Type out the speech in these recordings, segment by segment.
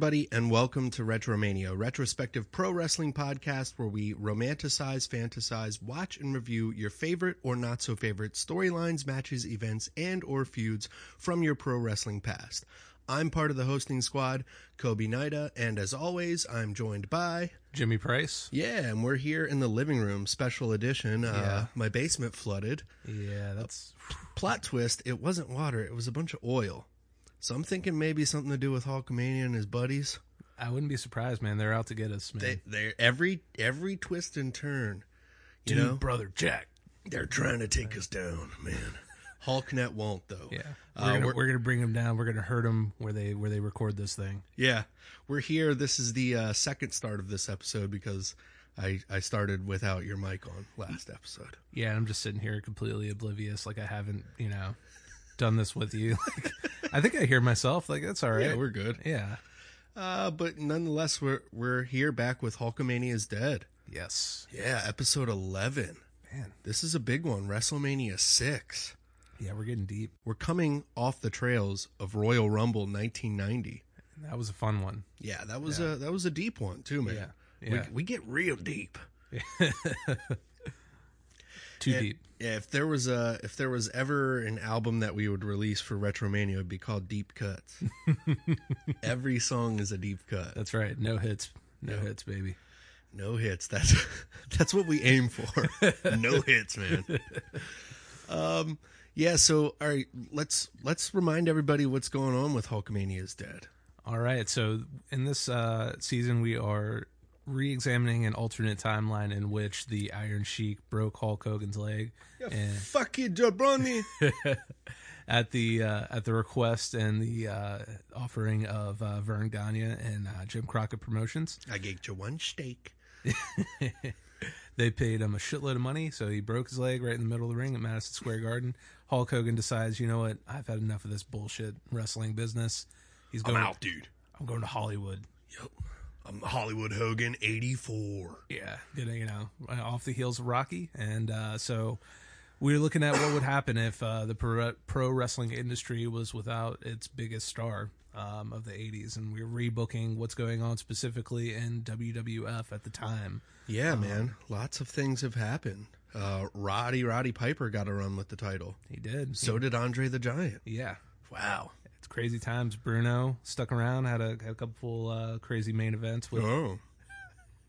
everybody, and welcome to Retromania, retrospective pro wrestling podcast where we romanticize, fantasize, watch, and review your favorite or not so favorite storylines, matches, events, and or feuds from your pro wrestling past. I'm part of the hosting squad, Kobe Nida, and as always, I'm joined by Jimmy Price. yeah, and we're here in the living room, special edition. Uh, Yeah. My basement flooded. Yeah, that's Plot twist: it wasn't water; it was a bunch of oil. So I'm thinking maybe something to do with Hulkamania and his buddies. I wouldn't be surprised, man. They're out to get us, man. They, they're every every twist and turn. You Dude, know, brother Jack. they're trying to take us down, man. Hulknet won't though. Yeah, Uh, we're, gonna, we're- we're, gonna bring them down. We're gonna hurt them where they where they record this thing. yeah. We're here. This is the uh, second start of this episode because I I started without your mic on last episode. Yeah, I'm just sitting here completely oblivious, like I haven't, you know, done this with you. Like, I think I hear myself. Like that's all right. Yeah, we're good. yeah. Uh, but nonetheless, we're we're here back with Hulkamania is dead. Yes, Yeah, episode eleven. man. This is a big one. WrestleMania six. Yeah, we're getting deep. We're coming off the trails of Royal Rumble 1990. That was a fun one. Yeah, that was a that was a deep one too, man. Yeah, yeah. We, we get real deep. Too And- deep. Yeah, if there was a if there was ever an album that we would release for Retromania, it would be called Deep Cuts. Every song is a deep cut. That's right. No hits. No hits, baby. No hits. That's that's what we aim for. no hits, man. Um yeah, so all right, let's let's remind everybody what's going on with Hulkamania is dead. All right. So in this uh, season, we are re-examining an alternate timeline in which the Iron Sheik broke Hulk Hogan's leg, and Fuck you, jabroni. at the uh, at the request and the uh, offering of uh, Verne Gagne and uh, Jim Crockett Promotions. I gave you one steak. They paid him a shitload of money, so he broke his leg right in the middle of the ring at Madison Square Garden. Hulk Hogan decides, you know what? I've had enough of this bullshit wrestling business. He's I'm going. out, dude. I'm going to Hollywood. Yep. I'm Hollywood Hogan 84. Yeah, getting you know off the heels of Rocky, and uh, so we were looking at what would happen if uh, the pro, pro wrestling industry was without its biggest star um, of the '80s, and we were rebooking what's going on specifically in WWF at the time. Yeah, man. Lots of things have happened. Uh, Roddy Roddy Piper got a run with the title. He did. So did Andre the Giant. yeah, Wow. Crazy times. Bruno stuck around, had a, had a couple uh, crazy main events with Oh.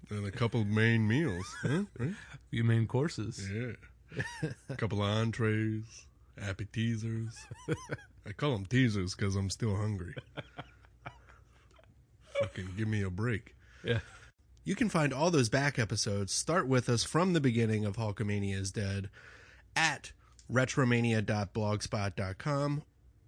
And a couple main meals. Huh? a few main courses. Yeah. a couple of entrees, appetizers. I call them teasers because I'm still hungry. Fucking give me a break. Yeah. You can find all those back episodes. Start with us from the beginning of Hulkamania is Dead at retromania.blogspot.com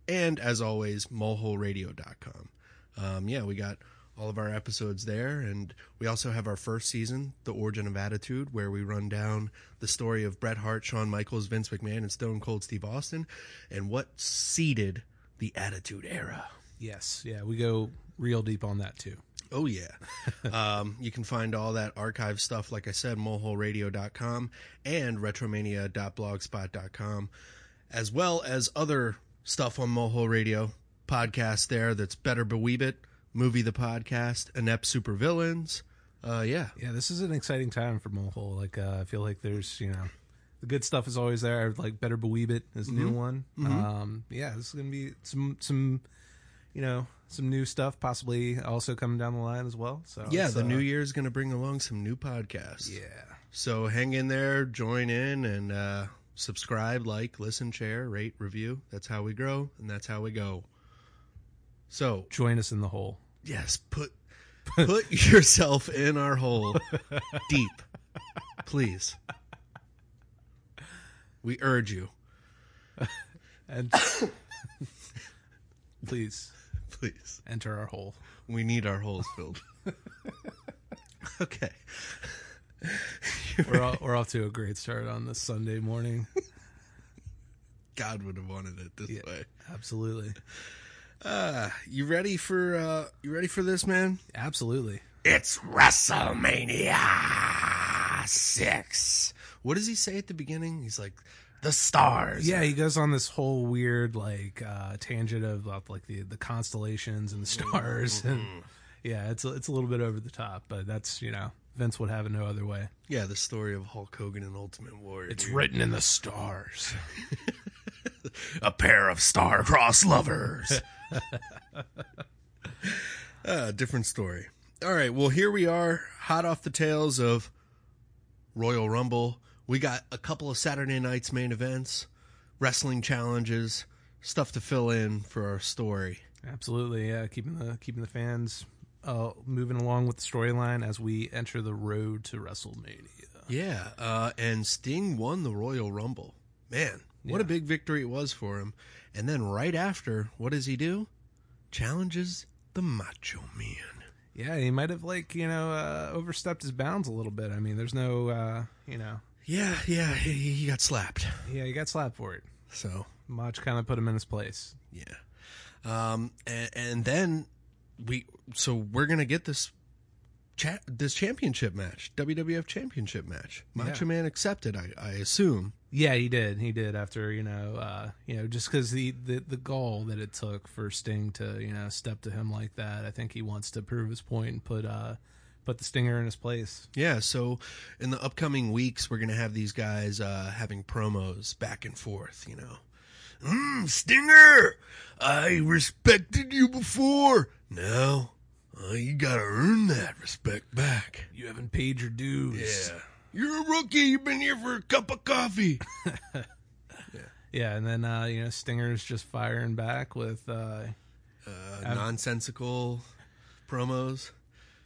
and as always, moleholeradio.com. Um, yeah, we got all of our episodes there, and we also have our first season, The Origin of Attitude, where we run down the story of Bret Hart, Shawn Michaels, Vince McMahon, and Stone Cold Steve Austin, and what seeded the Attitude Era. Yes, yeah, we go real deep on that too. Oh yeah. um, you can find all that archive stuff, like I said, moleholeradio.com and retromania.blogspot.com, as well as other stuff on Moho Radio podcast there that's Better Believe It, Movie the Podcast, Inept Supervillains. Uh, yeah. Yeah, this is an exciting time for Moho. Like, uh, I feel like there's, you know, the good stuff is always there. Like, Better Believe It is a new one. Um, yeah, this is going to be some, some, you know, some new stuff possibly also coming down the line as well. So Yeah, the uh, new year is going to bring along some new podcasts. Yeah, So hang in there, join in, and uh, subscribe, like, listen, share, rate, review. That's how we grow, and that's how we go. So join us in the hole. Yes, put put yourself in our hole deep. Please. We urge you. And please Please. enter our hole. We need our holes filled. okay. We're all, we're off to a great start on this Sunday morning. God would have wanted it this way. Absolutely. Uh, you ready for uh you ready for this, man? Absolutely. It's WrestleMania six. What does he say at the beginning? He's like, the stars. Yeah, he goes on this whole weird like uh tangent of like the the constellations and the stars and yeah, it's a, it's a little bit over the top, but that's, you know, Vince would have it no other way. Yeah, the story of Hulk Hogan and Ultimate Warrior. It's dude. written in the stars. a pair of star-crossed lovers. uh, different story. All right, well here we are, hot off the tails of Royal Rumble. We got a couple of Saturday nights main events, wrestling challenges, stuff to fill in for our story. Absolutely, yeah, keeping the keeping the fans uh moving along with the storyline as we enter the road to WrestleMania. Yeah, uh, and Sting won the Royal Rumble. Man, what a big victory it was for him. And then right after, what does he do? Challenges the Macho Man. Yeah, he might have like, you know, uh overstepped his bounds a little bit. I mean, there's no uh, you know, Yeah, yeah, he, he got slapped. yeah, he got slapped for it. So, Mach kind of put him in his place. yeah. Um, and, and then we, so we're gonna get this this championship match, WWF championship match. Macho Yeah. Man accepted, I, I assume. Yeah, he did. He did after you know, uh, you know, just because the, the the goal that it took for Sting to you know step to him like that. I think he wants to prove his point and put uh put the Stinger in his place. Yeah, so in the upcoming weeks, we're gonna have these guys uh, having promos back and forth. You know, mm, Stinger, I respected you before. Now, uh, you gotta earn that respect back. You haven't paid your dues. Yeah. You're a rookie. You've been here for a cup of coffee. yeah, and then uh, you know Stinger's just firing back with. Uh, Uh, nonsensical promos.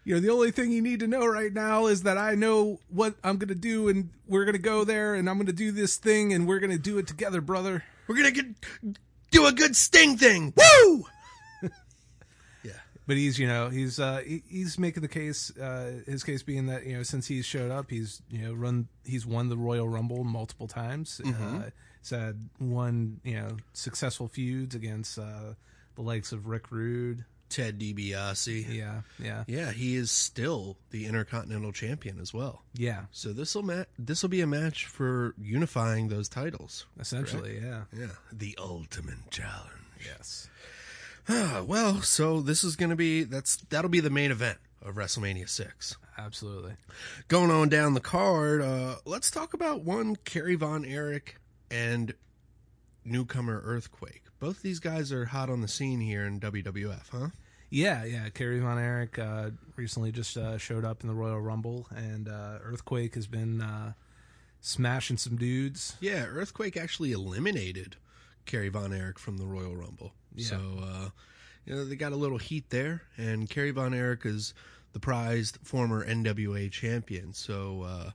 you know, the only thing you need to know right now is that I know what I'm gonna do, and we're gonna go there, and I'm gonna do this thing, and we're gonna do it together, brother. We're gonna get do a good Sting thing. Woo! yeah. But he's, you know, he's uh, he, he's making the case. Uh, his case being that you know, since he's showed up, he's you know run, he's won the Royal Rumble multiple times. Uh, he's had one, you know, successful feuds against uh, the likes of Rick Rude. Ted DiBiase. Yeah, yeah, Yeah, he is still the Intercontinental Champion as well. yeah. So this will ma- this will be a match for unifying those titles. Essentially, yeah. Yeah, the ultimate challenge. Yes. Ah, well, so this is going to be that's that'll be the main event of WrestleMania 6. Absolutely. Going on down the card, uh, let's talk about one Kerry Von Erich and newcomer Earthquake. Both these guys are hot on the scene here in WWF, huh? Yeah, yeah. Kerry Von Erich uh, recently just uh, showed up in the Royal Rumble, and uh, Earthquake has been uh, smashing some dudes. Yeah, Earthquake actually eliminated Kerry Von Erich from the Royal Rumble. Yeah. So, uh, you know, they got a little heat there, and Kerry Von Erich is the prized former NWA champion. So, uh,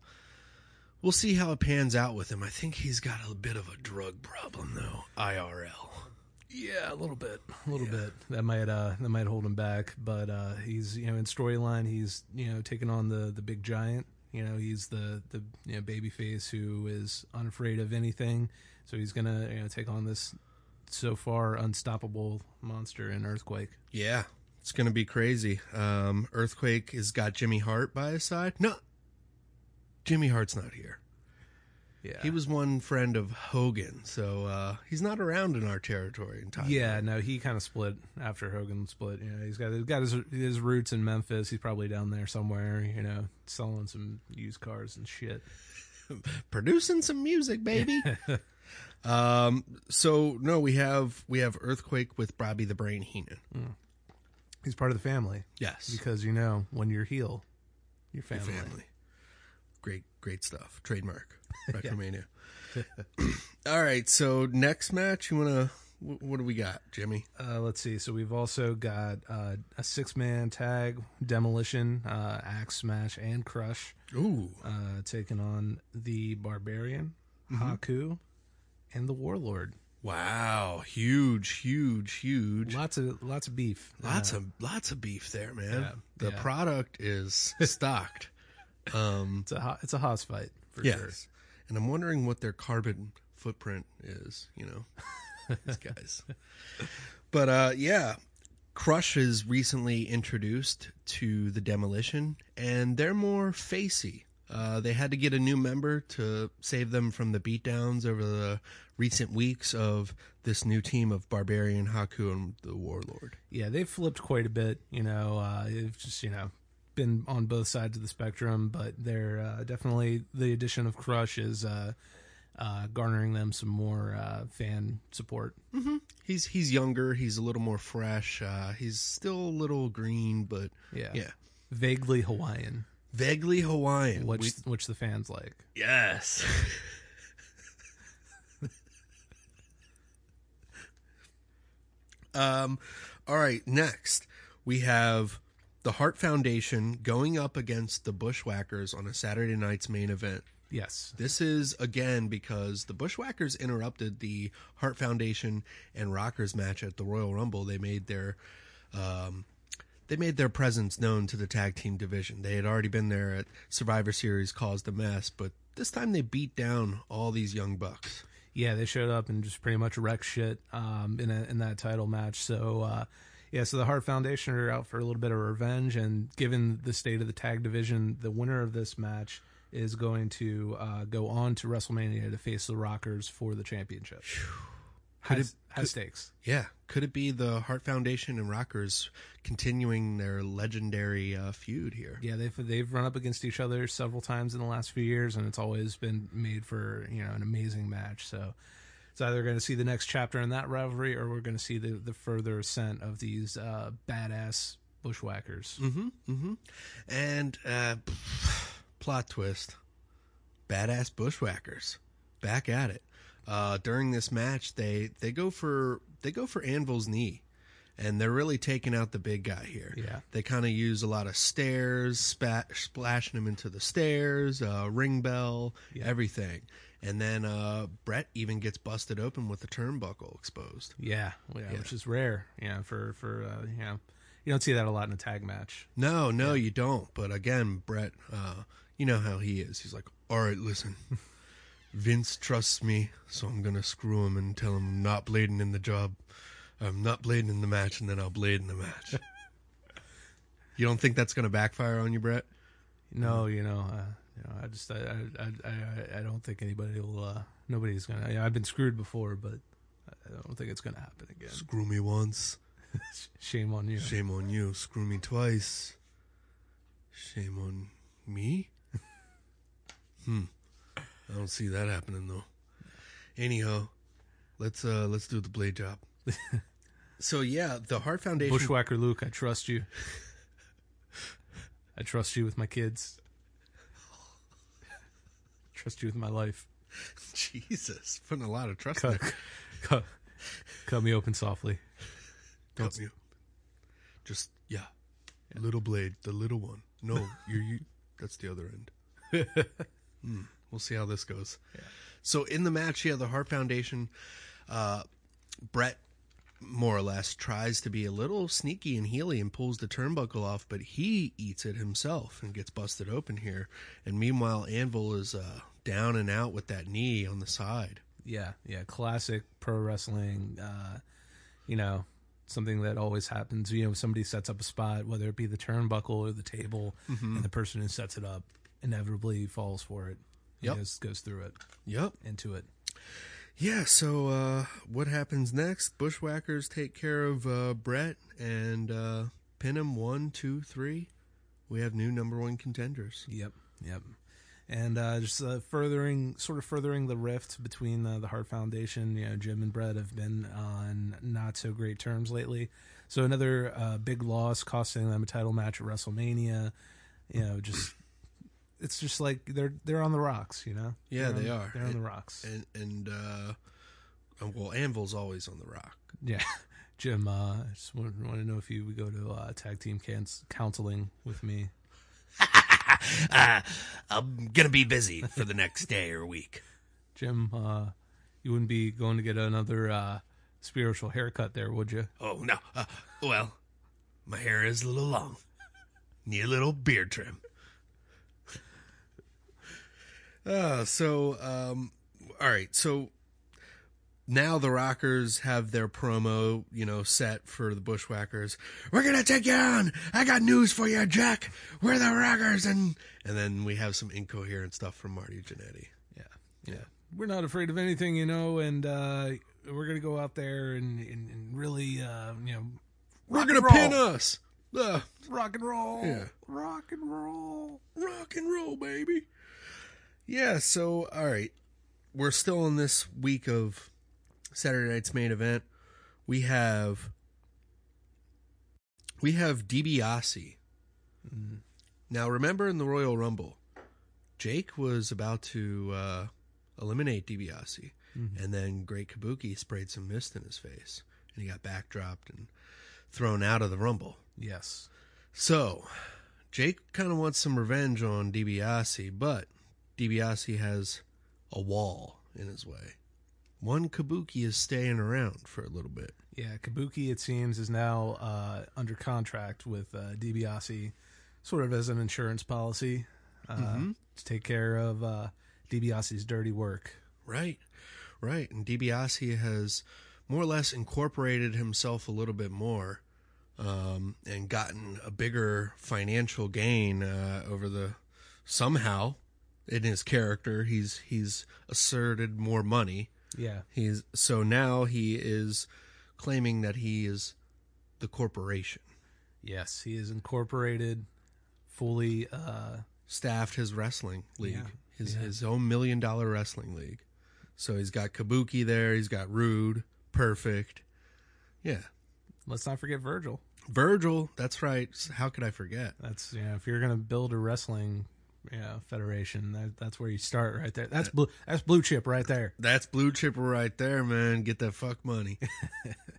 we'll see how it pans out with him. I think he's got a bit of a drug problem, though. IRL. Yeah, a little bit, a little bit. That might uh, that might hold him back, but uh, he's you know in storyline he's you know taking on the the big giant. You know he's the the you know baby face who is unafraid of anything. So he's gonna you know take on this so far unstoppable monster in Earthquake. Yeah, it's going to be crazy. Um, Earthquake has got Jimmy Hart by his side. No, Jimmy Hart's not here. Yeah, He was one friend of Hogan, so uh, he's not around in our territory in time. Yeah, no, he kind of split after Hogan split. You know, he's got he's got his his roots in Memphis. He's probably down there somewhere. You know, selling some used cars and shit. producing some music, baby. um, so no, we have we have Earthquake with Bobby the Brain Heenan. He's part of the family Yes, because you know when you're heel, your Your family. family. Great, great stuff. Trademark. Retromania. All right, so next match, you wanna? wh- What do we got, Jimmy? Uh, let's see. So we've also got uh, a six man tag demolition, uh, axe smash, and crush Ooh, uh, taking on the barbarian, Mm-hmm. Haku, and the warlord. wow, huge, huge, huge. Lots of lots of beef. Lots Uh, of lots of beef there, man. Yeah, the yeah. product is stocked. um, it's a ho- it's a house fight for yes, sure. And I'm wondering what their carbon footprint is, you know, these guys. But uh, yeah, Crush is recently introduced to the Demolition, and they're more facey. Uh, they had to get a new member to save them from the beatdowns over the recent weeks of this new team of Barbarian, Haku, and the Warlord. Yeah, they've flipped quite a bit. You know, uh, they've just you know been on both sides of the spectrum, but they're uh, definitely the addition of Crush is uh, uh, garnering them some more uh, fan support. He's he's younger. He's a little more fresh. Uh, he's still a little green, but Yeah, yeah, vaguely Hawaiian, vaguely Hawaiian. which We- which the fans like. yes. um. All right. Next, we have the Hart Foundation going up against the Bushwhackers on a Saturday night's main event. Yes, This is again because the Bushwhackers interrupted the Hart Foundation and Rockers match at the Royal Rumble. They made their um, they made their presence known to the tag team division. They had already been there at Survivor Series, caused a mess, but this time they beat down all these young bucks. yeah, they showed up and just pretty much wrecked shit um, in a, in that title match. So uh, yeah, so the Hart Foundation are out for a little bit of revenge, and given the state of the tag division, the winner of this match is going to uh, go on to WrestleMania to face the Rockers for the championship. Has, it- has stakes. Yeah, could it be the Hart Foundation and Rockers continuing their legendary uh, feud here? Yeah, they've they've run up against each other several times in the last few years, and it's always been made for you know an amazing match. So it's either going to see the next chapter in that rivalry, or we're going to see the the further ascent of these uh, badass bushwhackers. And uh, plot twist: badass bushwhackers back at it. Uh, during this match, they they go for they go for Anvil's knee, and they're really taking out the big guy here. Yeah. they kind of use a lot of stairs, spat, splashing him into the stairs, uh, ring bell, everything. And then uh, Bret even gets busted open with the turnbuckle exposed. Yeah, yeah, which is rare. Yeah, for for uh, you know, you don't see that a lot in a tag match. No, no, you don't. But again, Bret, uh, you know how he is. He's like, all right, listen. Vince trusts me, so I'm going to screw him and tell him I'm not blading in the job. I'm not blading in the match, and then I'll blade in the match. you don't think that's going to backfire on you, Bret? No, you know, uh, you know, I just I I, I I I don't think anybody will. Uh, nobody's gonna. Yeah, I've been screwed before, but I don't think it's gonna happen again. Screw me once, Shame on you. shame on you. Screw me twice, shame on me. hmm. I don't see that happening though. Anyhow, let's uh let's do the blade job. so yeah, the Hart Foundation. Bushwhacker Luke, I trust you. I trust you with my kids. Trust you with my life. Jesus, putting a lot of trust Cut, there. cut, cut me open softly. Cut me open. Just yeah, little blade, the little one. No, you you. That's the other end. Hmm, we'll see how this goes. So in the match, yeah, the Hart Foundation, uh, Bret more or less tries to be a little sneaky and heely and pulls the turnbuckle off, but he eats it himself and gets busted open here. And meanwhile, Anvil is uh, down and out with that knee on the side. Yeah, yeah, classic pro wrestling. Uh, you know, something that always happens. You know, somebody sets up a spot, whether it be the turnbuckle or the table, and the person who sets it up inevitably falls for it. Yep. goes, goes through it, Yep. into it. Yeah, so uh, what happens next? Bushwhackers take care of uh, Bret and uh, pin him one, two, three. We have new number one contenders. Yep, yep. And uh, just uh, furthering, sort of furthering the rift between uh, the Hart Foundation. You know, Jim and Bret have been on not so great terms lately. So another uh, big loss, costing them a title match at WrestleMania. You know, just it's just like they're they're on the rocks. You know, Yeah, They're on- they are. They're on the rocks. And and uh, well, Anvil's always on the rock. yeah, Jim. Uh, I just want, want to know if you would go to uh, tag team cans- counseling with me. uh, I'm gonna be busy for the next day or week. Jim, uh, you wouldn't be going to get another uh, spiritual haircut there, would you? Oh no. Uh, well, my hair is a little long. Need a little beard trim. Uh, so um, all right. So now the Rockers have their promo, you know, set for the Bushwhackers. We're gonna take you on. I got news for you, Jack. We're the Rockers, and and then we have some incoherent stuff from Marty Jannetty. Yeah, yeah. We're not afraid of anything, you know, and uh, we're gonna go out there and, and, and really, uh, you know, We're gonna and roll. pin us. Ugh. rock and roll, Yeah. rock and roll. rock and roll, baby. Yeah, so all right. We're still in this week of Saturday night's main event. We have we have DiBiase. Now remember in the Royal Rumble, Jake was about to uh, eliminate DiBiase, and then Great Kabuki sprayed some mist in his face, and he got backdropped and thrown out of the Rumble. Yes, So, Jake kind of wants some revenge on DiBiase, but DiBiase has a wall in his way. One Kabuki is staying around for a little bit. yeah. Kabuki, it seems, is now uh, under contract with uh, DiBiase, sort of as an insurance policy uh, to take care of uh, DiBiase's dirty work. Right, right. And DiBiase has more or less incorporated himself a little bit more um, and gotten a bigger financial gain uh, over the somehow in his character. He's he's asserted more money. Yeah, He's so now he is claiming that he is the corporation. yes, he is incorporated fully. Uh, Staffed his wrestling league, Yeah, his yeah. his own million dollar wrestling league. So he's got Kabuki there. He's got Rude, Perfect. Yeah, let's not forget Virgil. Virgil. That's right. How could I forget? That's yeah. If you're gonna build a wrestling, yeah, federation, that, that's where you start right there. That's blue. That's blue chip right there. That's blue chipper right there, man. Get that fuck money.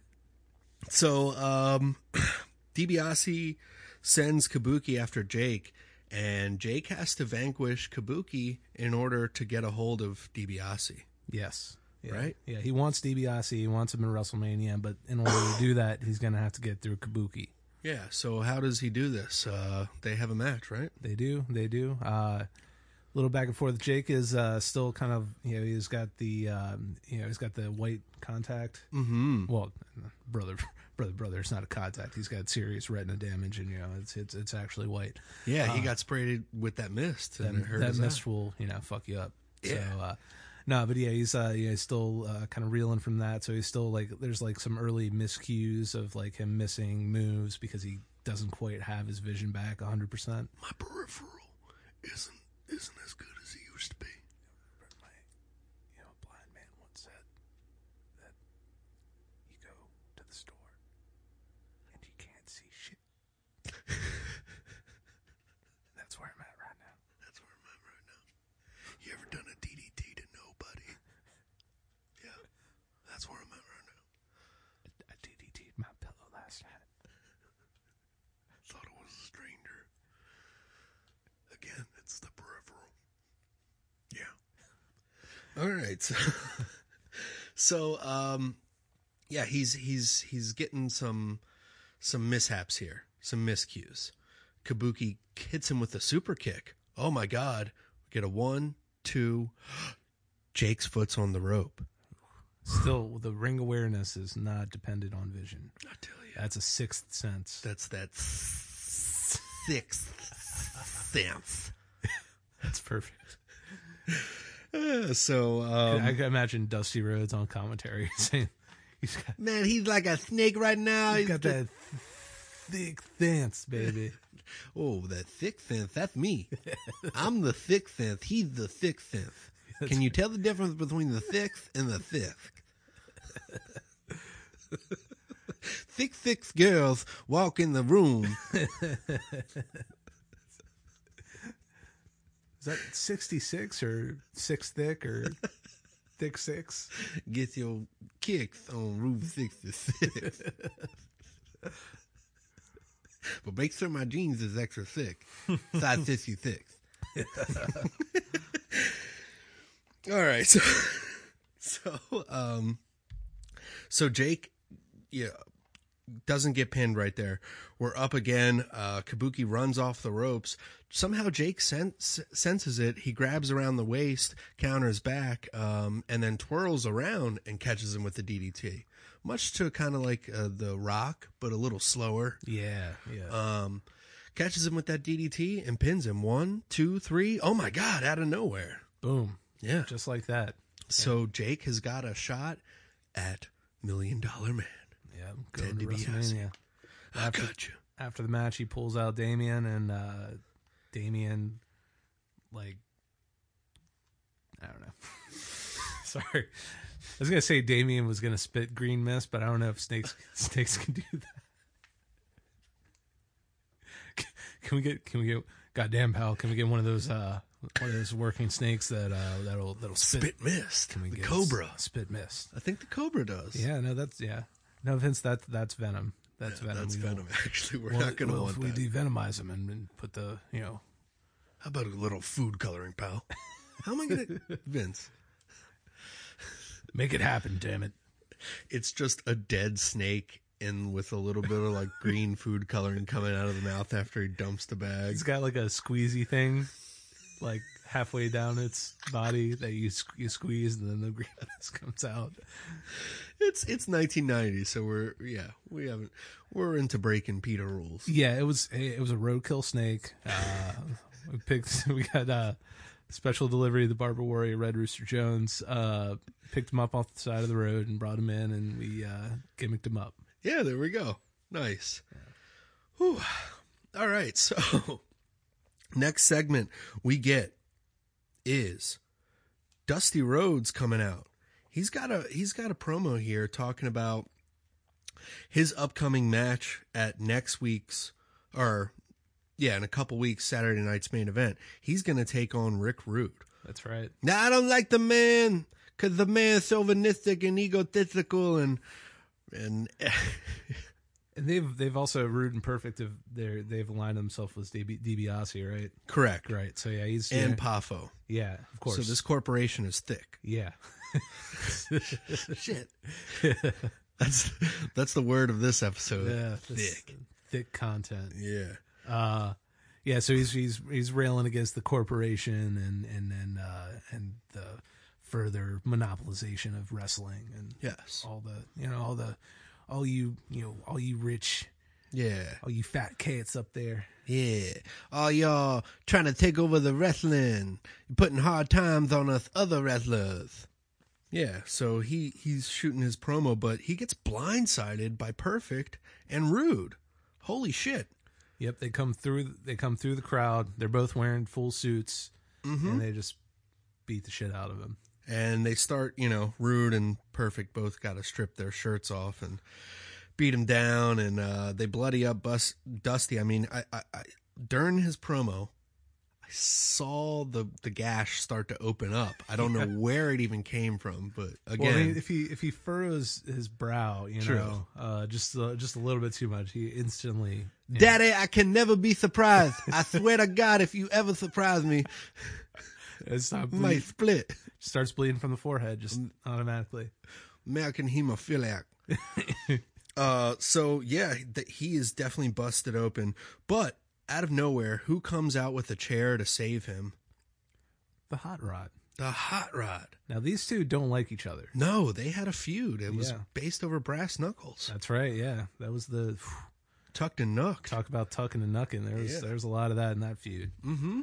so, um, DiBiase sends Kabuki after Jake, and Jake has to vanquish Kabuki in order to get a hold of DiBiase. Yes. Yeah. Right? Yeah. He wants DiBiase. He wants him in WrestleMania, but in order to do that, he's gonna have to get through Kabuki. Yeah. So how does he do this? Uh, they have a match, right? They do. They do. Uh, little back and forth. Jake is uh, still kind of you know he's got the um, you know he's got the white contact. Mm-hmm. Well, brother, brother, brother. It's not a contact. He's got serious retina damage, and you know it's it's it's actually white. Yeah, he got sprayed with that mist, and that, that mist will you know fuck you up. Yeah. So, uh, no, but yeah, he's uh, yeah, he's still uh, kind of reeling from that. So he's still like, there's like some early miscues of like him missing moves because he doesn't quite have his vision back 100. percent My peripheral isn't isn't as good as it used to be. You know, a blind man once said that you go to the store and you can't see shit. That's where I'm at right now. That's where I'm at right now. You ever done a DDT to nobody? Yeah, that's where I'm at right now. I DDT'd my pillow last night. Thought it was a stranger. Again, it's the peripheral. Yeah. All right. So, so um, yeah, he's he's he's getting some some mishaps here, some miscues. Kabuki hits him with a super kick. Oh my god! We Get a one, two. Jake's foot's on the rope. Still, the ring awareness is not dependent on vision. I tell you, That's a sixth sense. that's that sixth sense. That's perfect. So um, I can imagine Dusty Rhodes on commentary saying he's got, man, he's like a snake right now. he's got that thick sense, baby. Oh, that thick synth. That's me. I'm the thick synth. He's the thick synth. Can you tell the difference between the sixth and the fifth? thick, thick girls walk in the room. Is that 66 or six thick or thick six? Get your kicks on Route 66. but make sure my jeans is extra thick. Size 66. All right. So, so, um, so Jake, yeah, doesn't get pinned right there. We're up again. Uh, Kabuki runs off the ropes. Somehow Jake sen- senses it. He grabs around the waist, counters back, um, and then twirls around and catches him with the DDT. Much to kind of like uh, the Rock, but a little slower. Yeah, yeah. Um, catches him with that DDT and pins him. One, two, three. Oh my God! Out of nowhere. Boom. Yeah. Just like that. So Jake has got a shot at Million Dollar Man. Yeah. Going Ted to DiBiase. WrestleMania. I After, got you. after the match, he pulls out Damien, and uh, Damien, like, I don't know. Sorry. I was gonna say Damien was gonna spit green mist, but I don't know if snakes snakes can do that. Can we get? Can we get? Goddamn, pal! Can we get one of those? uh One of those working snakes that uh that'll that'll spit. Spit Mist. Can we the Cobra. Spit mist. I think the Cobra does. Yeah, no, that's yeah. No, Vince, that that's venom. That's Yeah, venom. That's We Venom. Actually, we're well, not going to well, want if we that. devenomize him and, and put the you know How about a little food coloring, pal? How am I going to. Vince, make it happen. Damn it. it's just a dead snake and with a little bit of like green food coloring coming out of the mouth after he dumps the bag. He's got like a squeezy thing, like halfway down its body that you you squeeze, and then the greenness comes out. It's it's 1990, so we're yeah we haven't we're into breaking PETA rules. Yeah, it was it was a roadkill snake. Uh, we picked we got uh, special delivery. The Barber Warrior Red Rooster Jones uh, picked him up off the side of the road and brought him in, and we uh, gimmicked him up. Yeah, there we go. Nice. Whew. All right, so next segment we get is Dusty Rhodes coming out. He's got a he's got a promo here talking about his upcoming match at next week's or yeah, in a couple weeks Saturday night's main event. He's going to take on Rick Rude. That's right. Now I don't like the man because the man's chauvinistic and egotistical and and And they've they've also rude and perfect. Of their they've aligned themselves with DB, DiBiase, right? correct Right. So yeah, he's and yeah, Pafo. yeah, of course. So this corporation is thick. yeah, Shit. that's that's the word of this episode. yeah, thick. thick content. Yeah. Uh, yeah. So he's he's he's railing against the corporation and and and uh, and the further monopolization of wrestling and Yes. all the you know all the all you you know all you rich Yeah. all you fat cats up there. Yeah. all y'all trying to take over the wrestling. You're putting hard times on us other wrestlers. Yeah, so he he's shooting his promo, but he gets blindsided by Perfect and Rude. Holy shit. Yep, they come through. They come through the crowd. They're both wearing full suits, mm-hmm. and they just beat the shit out of him. And they start you know rude and perfect. Both got to strip their shirts off and beat him down and uh they bloody up Bus- dusty. I mean I, I i during his promo i saw the the gash start to open up. I don't know where it even came from but again Well, I mean, if he if he furrows his brow, you True. know, uh, just uh, just a little bit too much, he instantly. daddy i can never be surprised. I swear to god if you ever surprise me It's not might split starts bleeding from the forehead just automatically. American hemophiliac. uh, so yeah, th- he is definitely busted open. But out of nowhere, who comes out with a chair to save him? The hot rod. The hot rod. Now these two don't like each other. No, they had a feud. It was Yeah. based over brass knuckles, That's right. Yeah, that was the tucked and nucked. talk about tucking and nucking. There was Yeah. there was a lot of that in that feud. Mm-hmm.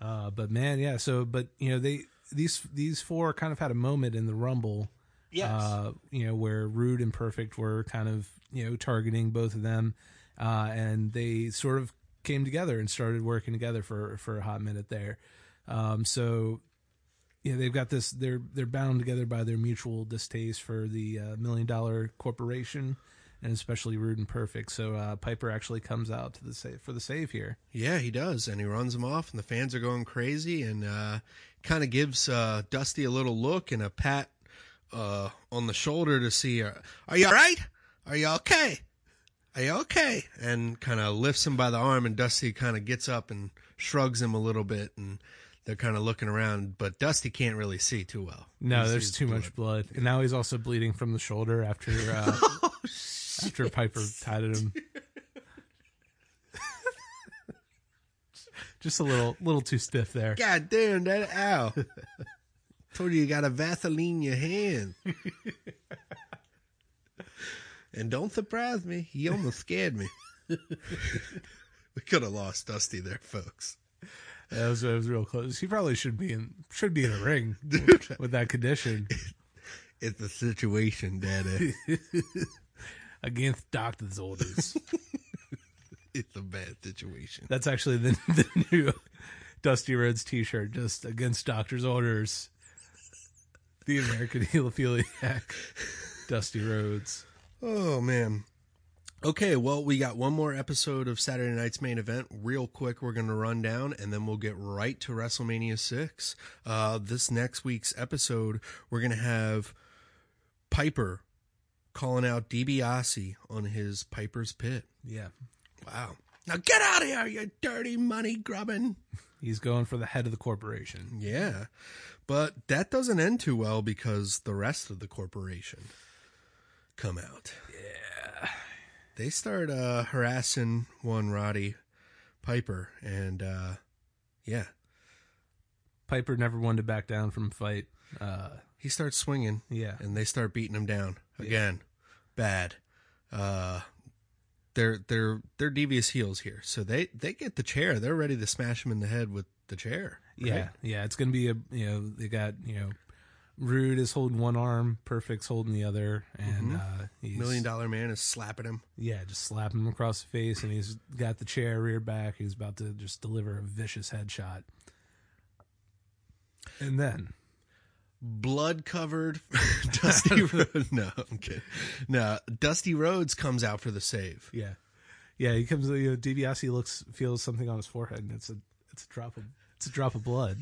Uh, but man, yeah. So, but you know, they these these four kind of had a moment in the Rumble. Yes. Uh, you know, where Rude and Perfect were kind of you know targeting both of them, uh, and they sort of came together and started working together for for a hot minute there. Um, so. Yeah, they've got this. They're they're bound together by their mutual distaste for the uh, million dollar corporation, and especially Rude and Perfect. So uh, Piper actually comes out to the save for the save here. Yeah, he does, and he runs him off, and the fans are going crazy, and uh, kind of gives uh, Dusty a little look and a pat uh, on the shoulder to see, uh, "Are you all right? Are you okay? Are you okay?" And kind of lifts him by the arm, and Dusty kind of gets up and shrugs him a little bit, and they're kind of looking around, but Dusty can't really see too well. No, He there's too much blood, and now he's also bleeding from the shoulder after uh, Strip Piper patted him. Just a little, little too stiff there. God damn, that ow. Told you you got a Vaseline your hand. and don't surprise me. He almost scared me. we could have lost Dusty there, folks. That was, that was real close. He probably should be in, should be in a ring with that condition It's a situation, Daddy. against doctor's orders. It's a bad situation. That's actually the, the new Dusty Rhodes T-shirt, just against doctor's orders. The American hemophiliac, Dusty Rhodes. Oh man. Okay, well, we got one more episode of Saturday night's main event. Real quick, we're going to run down, and then we'll get right to WrestleMania six. Uh, this next week's episode, we're going to have Piper calling out DiBiase on his Piper's Pit. Yeah, Wow! Now get out of here, you dirty money grubbing. he's going for the head of the corporation. Yeah, but that doesn't end too well because the rest of the corporation come out. Yeah, they start uh, harassing one Roddy Piper, and uh, yeah, Piper never wanted to back down from a fight. Uh, he starts swinging. Yeah. and they start beating him down again. Bad. Uh, they're they're they're devious heels here, so they they get the chair. They're ready to smash him in the head with the chair. right? Yeah, yeah, it's gonna be a you know they got you know Rude is holding one arm, Perfect's holding the other, and uh, he's Million Dollar Man is slapping him. yeah, just slapping him across the face, and he's got the chair reared back. He's about to just deliver a vicious headshot, and then blood covered Dusty Rhodes. No, I'm kidding. No, Dusty Rhodes comes out for the save. yeah, yeah, he comes. You know, DiBiase looks feels something on his forehead, and it's a it's a drop of it's a drop of blood,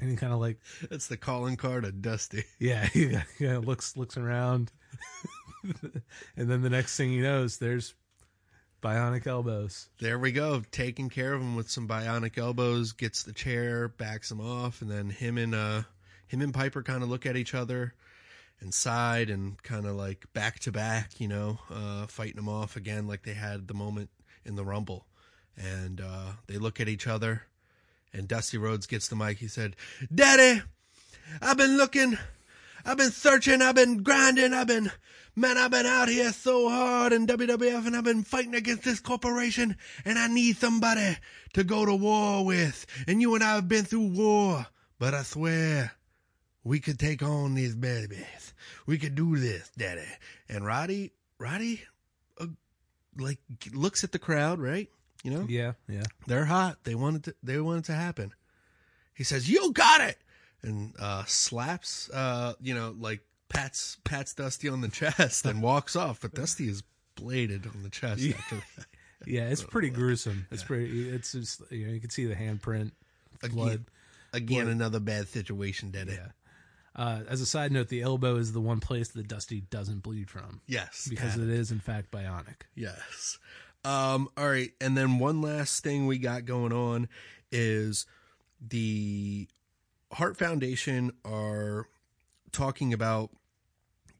and he kind of like That's the calling card of Dusty. Yeah, he yeah, looks looks around, and then the next thing he knows, there's bionic elbows. There we go, taking care of him with some bionic elbows. Gets the chair, backs him off, and then him and uh him and Piper kind of look at each other and side and kind of like back to back, you know, uh, fighting them off again like they had the moment in the Rumble. And uh, they look at each other, and Dusty Rhodes gets the mic. He said, Daddy, I've been looking, I've been searching, I've been grinding, I've been, man, I've been out here so hard in WWF and I've been fighting against this corporation and I need somebody to go to war with. And you and I have been through war, but I swear we could take on these babies. We could do this, Daddy. And Roddy, Roddy, uh, like looks at the crowd, right? You know, Yeah, yeah, they're hot. They want it. To, they want it to happen. He says, "You got it," and uh, slaps. Uh, you know, like pats pats Dusty on the chest and walks off. But Dusty is bladed on the chest after that. yeah. It's pretty gruesome. It's pretty. It's just you know you can see the handprint, blood. Again, again another bad situation, Daddy. Yeah. Uh, as a side note, the elbow is the one place that Dusty doesn't bleed from Yes, because it is in fact bionic. Yes. Um, all right, and then one last thing we got going on is the Hart Foundation are talking about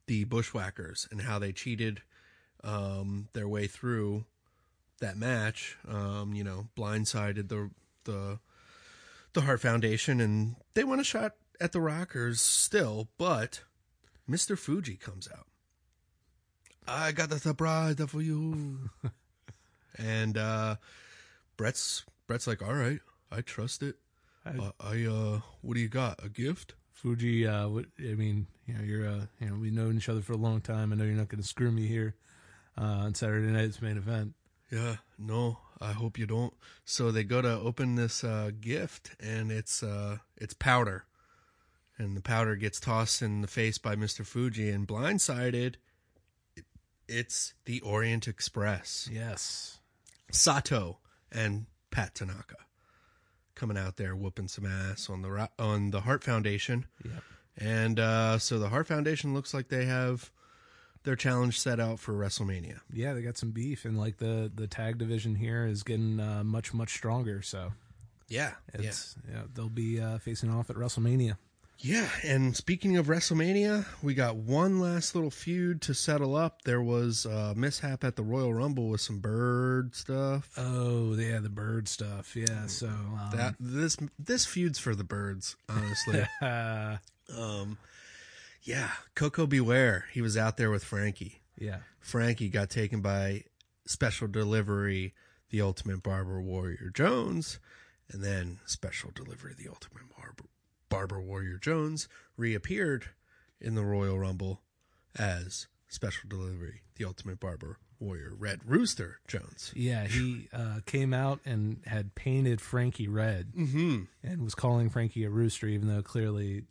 the Bushwhackers and how they cheated um, their way through that match. Um, you know, blindsided the the the Hart Foundation, and they want a shot at the Rockers still, but Mister Fuji comes out. I got the surprise for you. and uh Bret's Bret's like, "All right, I trust it. I- uh, I uh what do you got? A gift?" Fuji, uh, what, I mean, you know, you're, uh, you know, we've known each other for a long time. I know you're not going to screw me here uh, on Saturday night's main event. Yeah, no, I hope you don't. So they go to open this uh gift and it's uh it's powder. And the powder gets tossed in the face by Mr. Fuji and blindsided it's the Orient Express. Yes. Sato and Pat Tanaka coming out there whooping some ass on the on the Hart Foundation. Yep. And uh, so the Hart Foundation looks like they have their challenge set out for WrestleMania. Yeah, they got some beef, and like the the tag division here is getting uh, much much stronger. So Yeah, yeah. yeah, they'll be uh, facing off at WrestleMania. Yeah, and speaking of WrestleMania, we got one last little feud to settle up. There was a mishap at the Royal Rumble with some bird stuff. Oh, yeah, the bird stuff. Yeah, so um, that this this feud's for the birds, honestly. um, yeah, Koko B. Ware. He was out there with Frankie. yeah, Frankie got taken by special delivery, the Ultimate Barber Warrior Jones, and then special delivery, the Ultimate Barber, Barber Warrior Jones reappeared in the Royal Rumble as special delivery, the Ultimate Barber Warrior Red Rooster Jones. yeah. He uh, came out and had painted Frankie red Mm-hmm. and was calling Frankie a rooster, even though clearly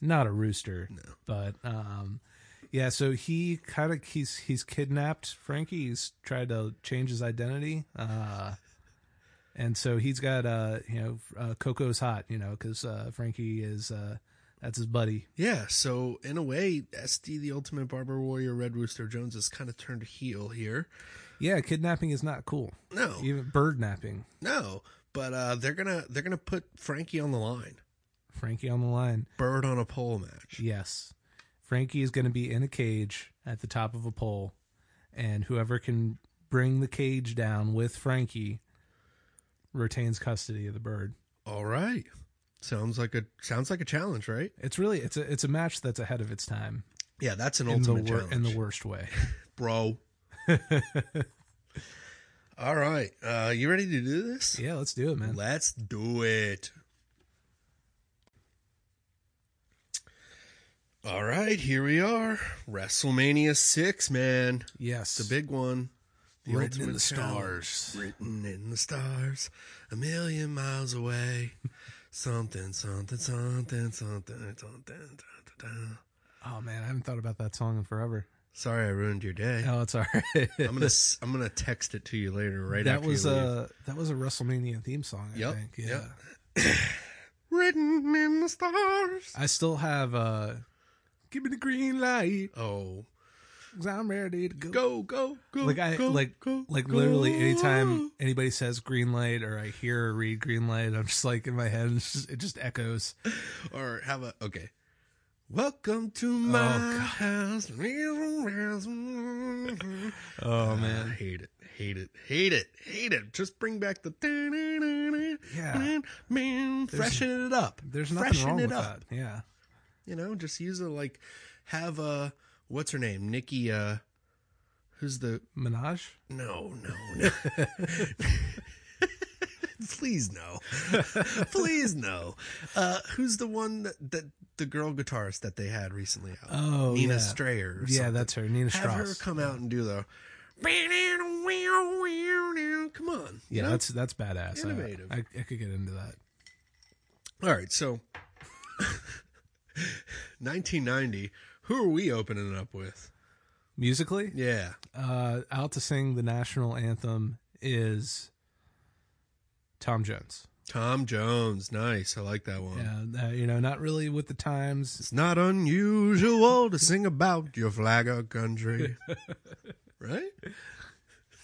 not a rooster. No. But um, yeah, so he kind of he's he's kidnapped Frankie. He's tried to change his identity. Uh, and so he's got uh you know uh, Koko's hot you know because uh, Frankie is uh that's his buddy Yeah, so in a way, SD, the Ultimate Barber Warrior Red Rooster Jones, has kind of turned heel here. yeah kidnapping is not cool No, even bird napping no, but uh, they're gonna they're gonna put Frankie on the line. Frankie on the line Bird on a pole match. yes Frankie is going to be in a cage at the top of a pole and whoever can bring the cage down with Frankie retains custody of the bird All right. Sounds like a sounds like a challenge, right? it's really it's a it's a match that's ahead of its time Yeah, that's an in the wor- challenge, in the worst way bro. All right, uh, you ready to do this? yeah let's do it man Let's do it. All right, here we are. WrestleMania six, man. yes The big one. The Written in the challenge. stars. Written in the stars. A million miles away. something, something, something, something, something. Da, da, da. Oh man, I haven't thought about that song in forever. Sorry, I ruined your day. Oh, it's all right. I'm gonna I'm gonna text it to you later, right that after was you leave. a that was a WrestleMania theme song. I Yep, think. Yeah. yep. written in the stars. I still have. uh Give me the green light, Oh, 'cause I'm ready to go. go, go, go! Like I go, like go, like go. literally anytime anybody says green light or I hear or read green light, I'm just like in my head, it's just, it just echoes. or have a okay. Welcome to my God. house. Oh I man, hate it, hate it, hate it, hate it. Just bring back the Yeah. man, freshen it up. there's nothing freshen wrong it with up. that. Yeah. You know, just use it like have uh what's her name? Nicki uh who's the Minaj. no, no, no. Please no. Please no. Uh who's the one that, that the girl guitarist that they had recently out? Oh, Nina yeah. Strayer. or Yeah, something. that's her, Nina Have her come out and do the Come on. Yeah, know? that's that's badass. I- Innovative. I, I could get into that. All right, so 1990. Who are we opening up with? Musically, Yeah. uh, out to sing the national anthem is Tom Jones. Tom Jones. Nice. I like that one. Yeah, uh, you know, not really with the times. It's not unusual to sing about your flag of country. right?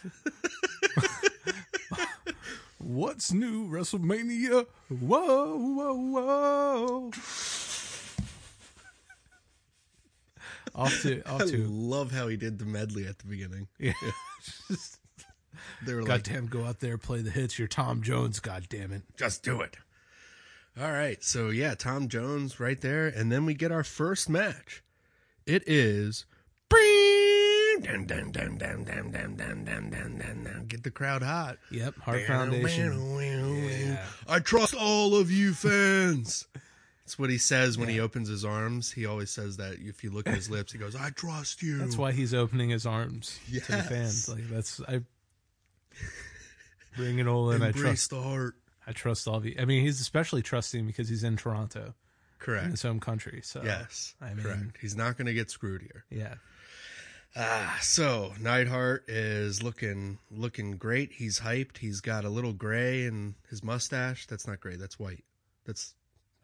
What's new, WrestleMania? Whoa, whoa, whoa! off to off to. I love how he did the medley at the beginning. Yeah. Just, they were goddamn, like, go out there, play the hits. You're Tom Jones, goddamn it. Just do it. All right. So, yeah, Tom Jones right there. And then we get our first match. It is. Get the crowd hot. Yep. Hart Foundation. I trust all of you fans. That's what he says when he opens his arms. He always says that. If you look at his lips, he goes, "I trust you." That's why he's opening his arms to the fans. Like that's I bring it all in. I trust. the heart. I trust all of you. I mean, he's especially trusting because he's in Toronto, correct, in his home country. So Yes. I mean- correct. He's not going to get screwed here. yeah, Ah, so Neidhart is looking looking great. He's hyped. He's got a little gray in his mustache. That's not gray. That's white. That's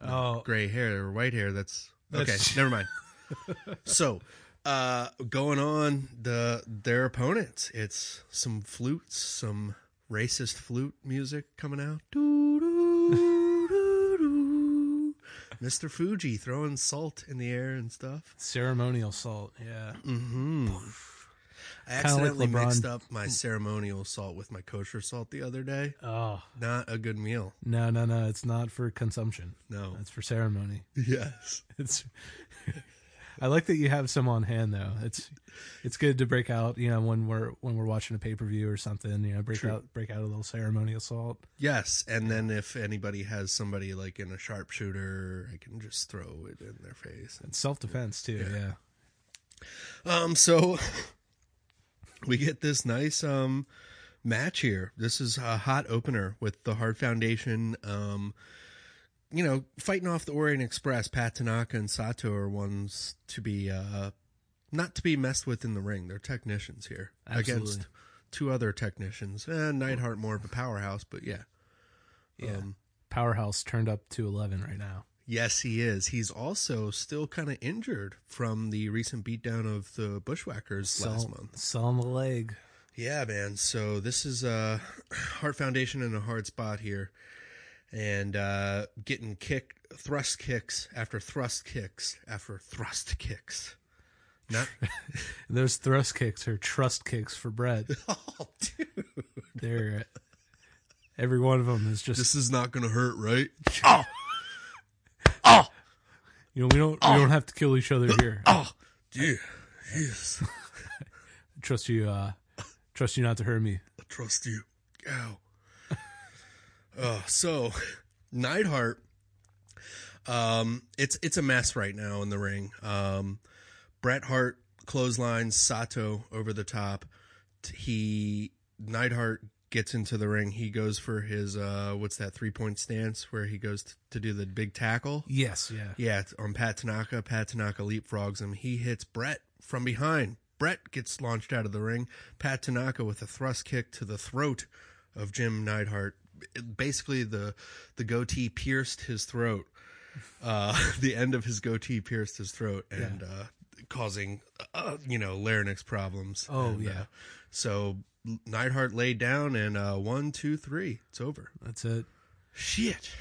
Oh. gray hair or white hair. That's okay. Never mind. so, uh, going on the their opponents, it's some flutes, some racist flute music coming out. Doo, doo, doo, doo. Mr. Fuji throwing salt in the air and stuff. Ceremonial salt. Yeah. Mm-hmm. I Kinda like accidentally LeBron. mixed up my ceremonial salt with my kosher salt the other day. Oh Not a good meal. no no no! It's not for consumption. No. It's for ceremony. Yes. It's. I like that you have some on hand though. It's it's good to break out. You know when we're when we're watching a pay per view or something. You know break True. out break out a little ceremonial salt. Yes, and then if anybody has somebody like in a sharpshooter, I can just throw it in their face. It's self defense too. Yeah. Um, so we get this nice um match here. This is a hot opener with the Hart Foundation. Um, you know, fighting off the Orient Express. Pat Tanaka and Sato are ones to be uh not to be messed with in the ring. They're technicians here Absolutely. against two other technicians. Eh, Neidhart more of a powerhouse, but yeah. Yeah. Um, Powerhouse turned up to eleven right now. Yes, he is. He's also still kind of injured from the recent beatdown of the Bushwhackers last Sell- month. Selling the leg. Yeah, man. So this is uh Hart Foundation in a hard spot here. And uh getting kick thrust kicks after thrust kicks after thrust kicks. Not Those thrust kicks are trust kicks for Bret. Oh dude. They're every one of them is just This is not gonna hurt, right? you know we don't we don't have to kill each other here. Oh dude. Yes. Trust you uh trust you not to hurt me. I trust you. Ow. uh, so Neidhart, um, it's it's a mess right now in the ring. Um, Bret Hart clotheslines Sato over the top. He Neidhart gets into the ring. He goes for his uh, what's that three point stance where he goes t- to do the big tackle. Yes, yeah. Yeah, it's on Pat Tanaka. Pat Tanaka leapfrogs him. He hits Bret from behind. Bret gets launched out of the ring. Pat Tanaka with a thrust kick to the throat of Jim Neidhart. Basically, the the goatee pierced his throat. Uh, the end of his goatee pierced his throat and uh, causing uh, you know larynx problems. Oh, And, yeah. uh, so Neidhart laid down and uh, one, two, three. It's over. That's it. Shit.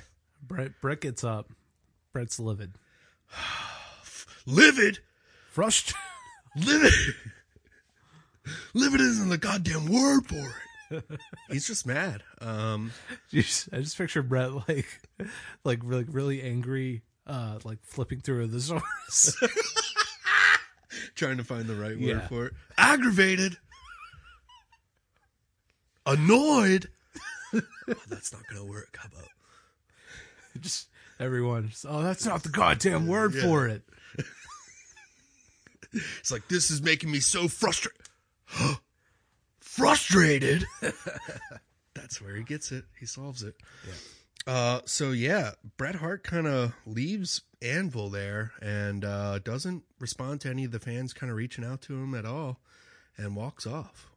Bret Bret gets up. Bret's livid. Livid. Frust Livid. Livid isn't the goddamn word for it. He's just mad. Um, I just picture Bret like like really really angry, uh like flipping through the source, trying to find the right word Yeah. for it. Aggravated. Annoyed. Oh, that's not gonna work. How about? just everyone just, oh that's not the goddamn word Yeah. for it. It's like this is making me so frustrated. frustrated. That's where he gets it. He solves it. Yeah. Uh, so yeah, Bret Hart kind of leaves Anvil there and uh, doesn't respond to any of the fans kind of reaching out to him at all, and walks off.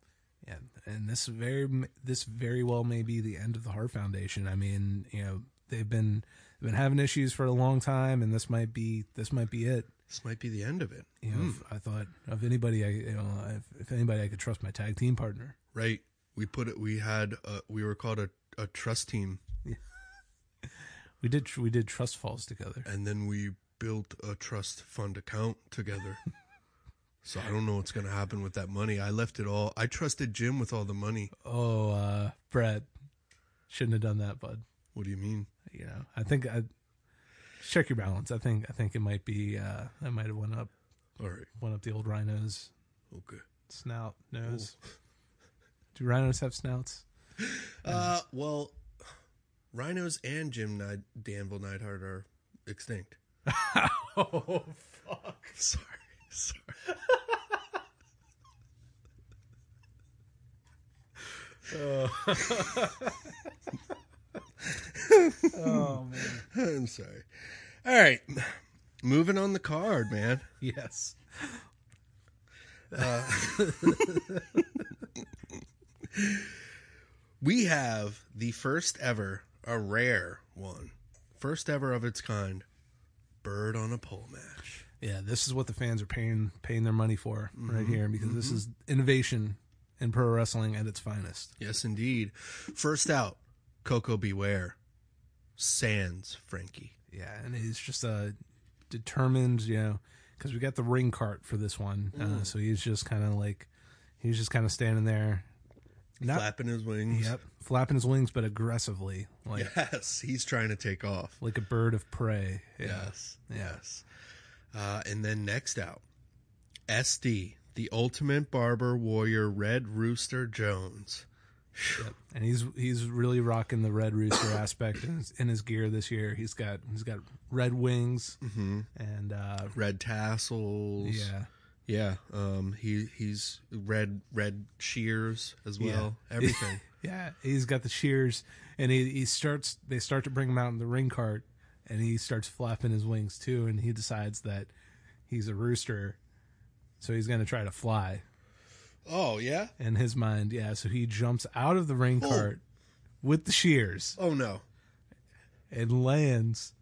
Yeah, and this very this very well may be the end of the Hart Foundation. I mean, you know, they've been they've been having issues for a long time, and this might be this might be it. This might be the end of it. You know, if I thought of anybody, I you know, if, if anybody, I could trust my tag team partner. Right? We put it. We had. Uh, we were called a, a trust team, Yeah. We did we did trust falls together. and then we built a trust fund account together. so I don't know what's gonna happen with that money. I left it all. I trusted Jim with all the money. Oh, uh, Bret shouldn't have done that, bud. What do you mean? You know, I think I check your balance. I think I think it might be uh, I might have went up All right. went up the old rhino's Okay. snout nose. Do rhinos have snouts? Uh, well, rhinos and Jim Nid- Danville Neidhart are extinct. Oh fuck! Sorry, sorry. Oh man. I'm sorry. All right, moving on the card, man. Yes. Uh, we have the first ever, a rare one, first ever of its kind, bird on a pole match. Yeah, this is what the fans are paying paying their money for right here because this is innovation in pro wrestling at its finest. Yes, indeed. First out, Koko B. Ware, Sans Frankie. Yeah, and he's just uh, determined, you know, because we got the ring cart for this one. Uh, so he's just kind of like, he's just kind of standing there. Not, Flapping his wings. Yep, flapping his wings, but aggressively, like Yes, he's trying to take off. like a bird of prey. Yeah. Yes. Yeah. Yes. Uh, and then next out, SD, the Ultimate Barber Warrior Red Rooster Jones. Yep. And he's he's really rocking the red rooster aspect in his, in his gear this year. He's got he's got red wings and uh, Red tassels. yeah, Yeah. Um, he he's red red shears as well. Everything. yeah. He's got the shears, and he he starts. They start to bring him out in the ring cart, and he starts flapping his wings too. And he decides that he's a rooster, so he's going to try to fly. oh yeah. In his mind, yeah. So he jumps out of the ring Oh. cart with the shears Oh no. and lands.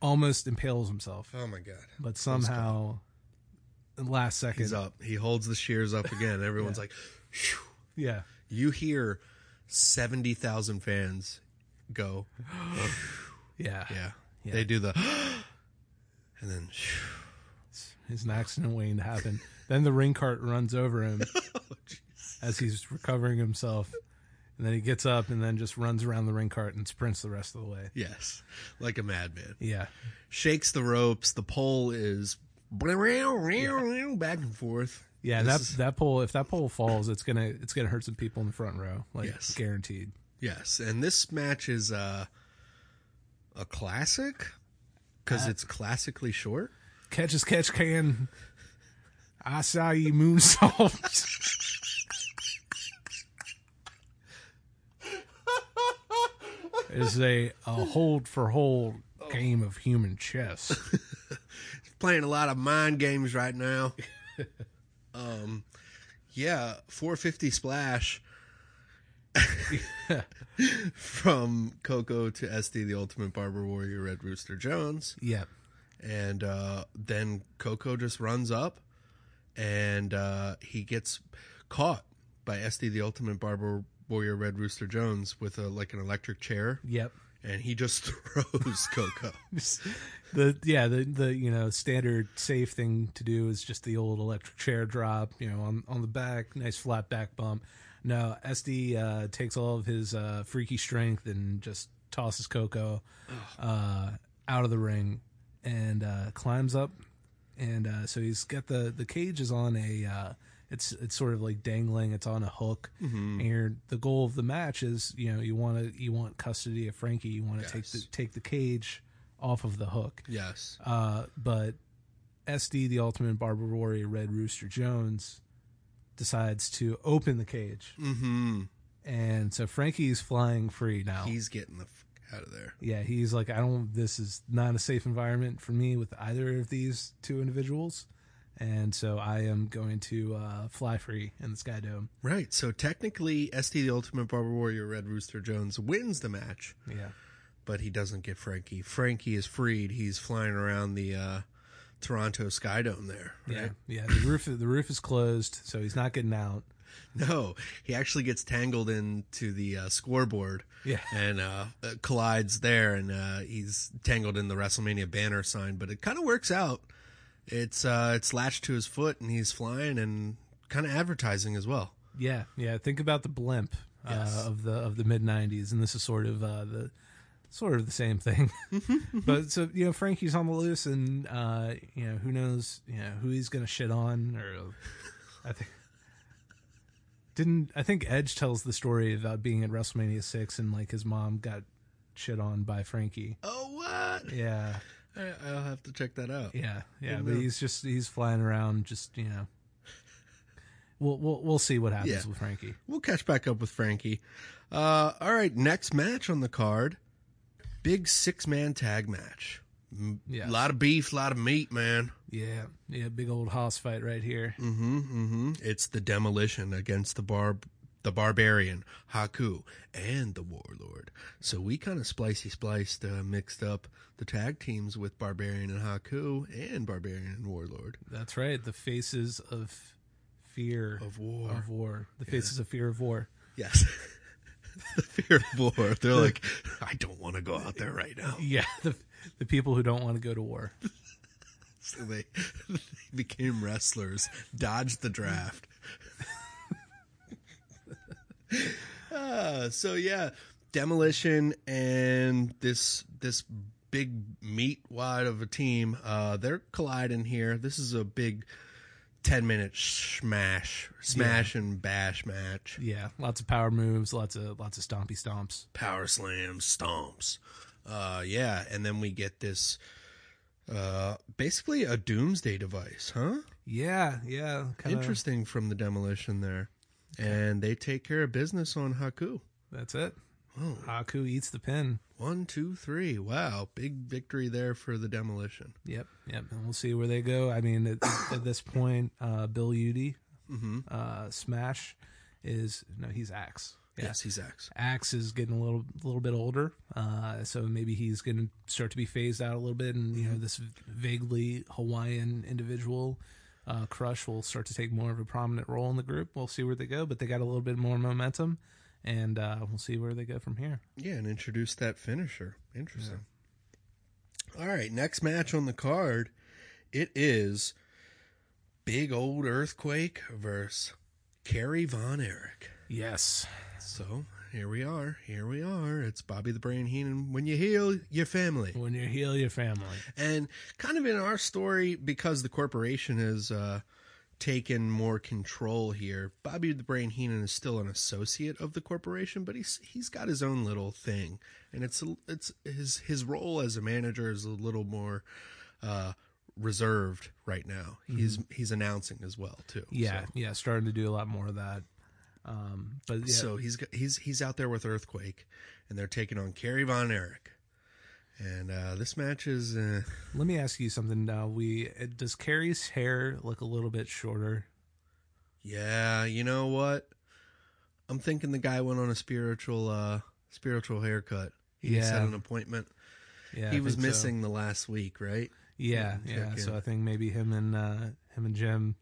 Almost impales himself. Oh my god. but somehow last second He's up. He holds the shears up again. Everyone's like, Phew. yeah you hear seventy thousand fans go. yeah Yeah. Yeah. They do the, and then. it's an accident waiting to happen. then the ring cart runs over him Oh, as he's recovering himself. And then he gets up and then just runs around the ring cart and sprints the rest of the way. Yes, like a madman. Yeah. Shakes the ropes. The pole is back and forth. Yeah, This that is- that pole if that pole falls, it's gonna it's gonna hurt some people in the front row. Like Yes. guaranteed. Yes, and this match is uh, a classic because Uh, it's classically short. Catch as catch can. I saw you moonsault. It's a, a hold for hold game of human chess. Playing a lot of mind games right now. um, yeah, 450 splash from Koko to SD, the Ultimate Barber Warrior, Red Rooster Jones. Yep. and uh, then Koko just runs up, and uh, he gets caught by SD, the Ultimate Barber Warrior, Red Rooster Jones, with a like an electric chair, Yep. and he just throws Koko. the yeah the the you know standard safe thing to do is just the old electric chair drop you know on on the back nice flat back bump no sd uh takes all of his uh freaky strength and just tosses Koko uh out of the ring and uh climbs up. And uh so he's got the the cage is on a uh it's it's sort of like dangling. It's on a hook. And you're, the goal of the match is you know you want to you want custody of frankie. You want to take the take the cage off of the hook. Yes, uh, but SD, the Ultimate Barber Warrior, Red Rooster Jones, decides to open the cage, mm-hmm. and so Frankie's flying free now. he's getting the f- out of there. yeah, he's like, I don't. This is not a safe environment for me with either of these two individuals, and so I am going to uh, fly free in the Sky Dome. Right. So technically, SD, the Ultimate Barber Warrior, Red Rooster Jones wins the match, Yeah, but he doesn't get Frankie. Frankie is freed. He's flying around the uh, Toronto Sky Dome there. Right? yeah, yeah. The roof, the roof is closed, so he's not getting out. No, he actually gets tangled into the uh, scoreboard. Yeah. And uh, collides there, and uh, he's tangled in the WrestleMania banner sign. But it kind of works out. It's uh, it's latched to his foot, and he's flying and kind of advertising as well. Yeah, yeah. Think about the blimp Yes. uh, of the of the mid '90s, and this is sort of uh, the sort of the same thing. but so you know, Frankie's on the loose, and uh, you know who knows, you know who he's gonna shit on, or I think didn't I think Edge tells the story about being at WrestleMania six and like his mom got shit on by Frankie. Oh, what? Yeah, I, I'll have to check that out. yeah, yeah. Didn't But know. he's just he's flying around, just you know. We'll we'll we'll see what happens Yeah. with Frankie. We'll catch back up with Frankie. Uh, all right, next match on the card big six man tag match. Yeah. A lot of beef, a lot of meat, man. Yeah, yeah, big old hoss fight right here. Mm-hmm, mm-hmm. It's the demolition against the barb, the barbarian Haku and the warlord. So we kind of splicey spliced, uh, mixed up the tag teams with barbarian and Haku and barbarian and warlord. That's right. The faces of fear Of war. Of war. The faces of fear of war. Yes. the fear of war. They're like, I don't want to go out there right now. Yeah, the the people who don't want to go to war. So they, they became wrestlers, dodged the draft. uh, so yeah, demolition and this this big meat wad of a team. Uh, they're colliding here. This is a big ten minute smash, smash and bash match. Yeah, lots of power moves, lots of lots of stompy stomps. power slams, stomps. Uh, yeah, and then we get this, uh, basically a doomsday device, huh? Yeah, yeah, kinda, Interesting from the demolition there, and they take care of business on Haku. That's it. Oh, Haku eats the pin. one, two, three. Wow, big victory there for the demolition. Yep, yep. And we'll see where they go. I mean, at, at this point, uh, Bill Udy, uh, Smash is no, he's Axe. Yeah. Yes, he's Axe. Axe is getting a little a little bit older, uh, so maybe he's going to start to be phased out a little bit, and you know this vaguely Hawaiian individual, uh, Crush, will start to take more of a prominent role in the group. We'll see where they go, but they got a little bit more momentum, and uh, we'll see where they go from here. Yeah, and introduce that finisher. Interesting. All right, next match on the card, it is Big Old Earthquake versus Kerry Von Erich. Yes, So here we are. Here we are. It's Bobby the Brain Heenan. When you heal your family, when you heal your family, and kind of in our story because the corporation is. uh, taken more control here. Bobby the Brain Heenan is still an associate of the corporation, but he's he's got his own little thing, and it's a, it's his his role as a manager is a little more. Uh, reserved right now he's he's announcing as well too yeah, so. yeah, starting to do a lot more of that. Um, but yeah, So he's he's he's out there with Earthquake, and they're taking on Kerry Von Erich. And uh, this match is uh, let me ask you something now. We uh, does Kerry's hair look a little bit shorter? yeah, you know what? I'm thinking the guy went on a spiritual uh, spiritual haircut. He Yeah. set an appointment. Yeah, he I was think so. missing the last week, right? Yeah, Yeah. So. I think maybe him and uh, him and Jim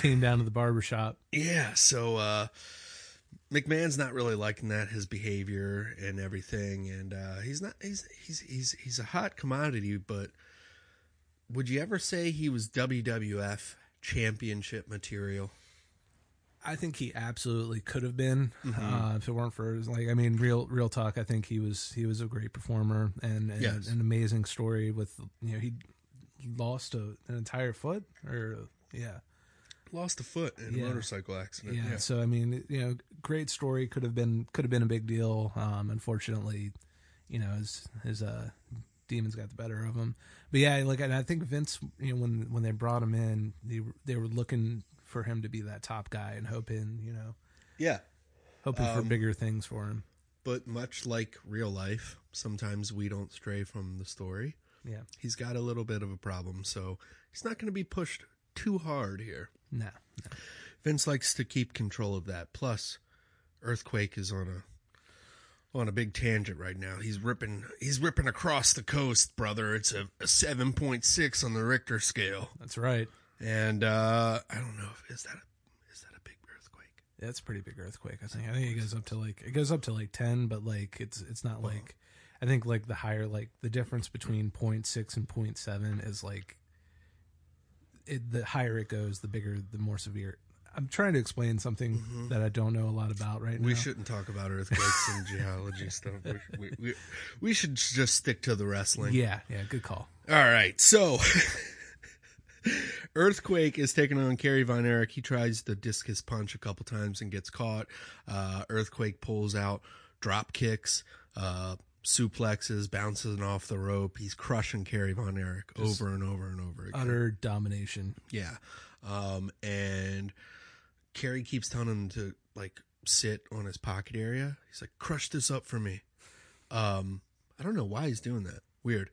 came, down to the barber shop. Yeah, so uh McMahon's not really liking that his behavior and everything and uh he's not he's he's he's he's a hot commodity, but would you ever say he was WWF championship material? I think he absolutely could have been Mm-hmm. uh, if it weren't for his, like I mean real real talk. I think he was he was a great performer and, and Yes. an amazing story with you know he lost a, an entire foot or yeah Lost a foot in Yeah. a motorcycle accident. yeah. Yeah. So I mean you know great story could have been could have been a big deal. Um, unfortunately, you know his his uh demons got the better of him. But yeah, like and I think Vince, you know, when when they brought him in, they they were looking for him to be that top guy and hoping you know yeah. hoping for Um, bigger things for him. But much like real life, sometimes we don't stray from the story. Yeah. He's got a little bit of a problem, so he's not going to be pushed too hard here. No. Vince likes to keep control of that. Plus, Earthquake is on a on a big tangent right now. He's ripping he's ripping across the coast, brother. It's a, a seven point six on the Richter scale, That's right. and uh, I don't know if is that a, is that a big earthquake? That's a pretty big earthquake. I think. I think it goes up to like it goes up to like ten, but like it's it's not like I think like the higher like the difference between 0.6 and 0.7 is like it, the higher it goes, the bigger, the more severe. I'm trying to explain something that I don't know a lot about right now. We shouldn't talk about earthquakes and geology stuff. We, we, we, we should just stick to the wrestling. Yeah, yeah, good call. All right, so Earthquake is taking on Kerry Von Erich. He tries the discus punch a couple times and gets caught. Uh, Earthquake pulls out drop kicks, uh, suplexes, bouncing off the rope. He's crushing Kerry Von Erich over and over and over again. Utter domination. Yeah. Um, and Kerry keeps telling him to like sit on his pocket area. He's like, crush this up for me. Um, I don't know why he's doing that. Weird.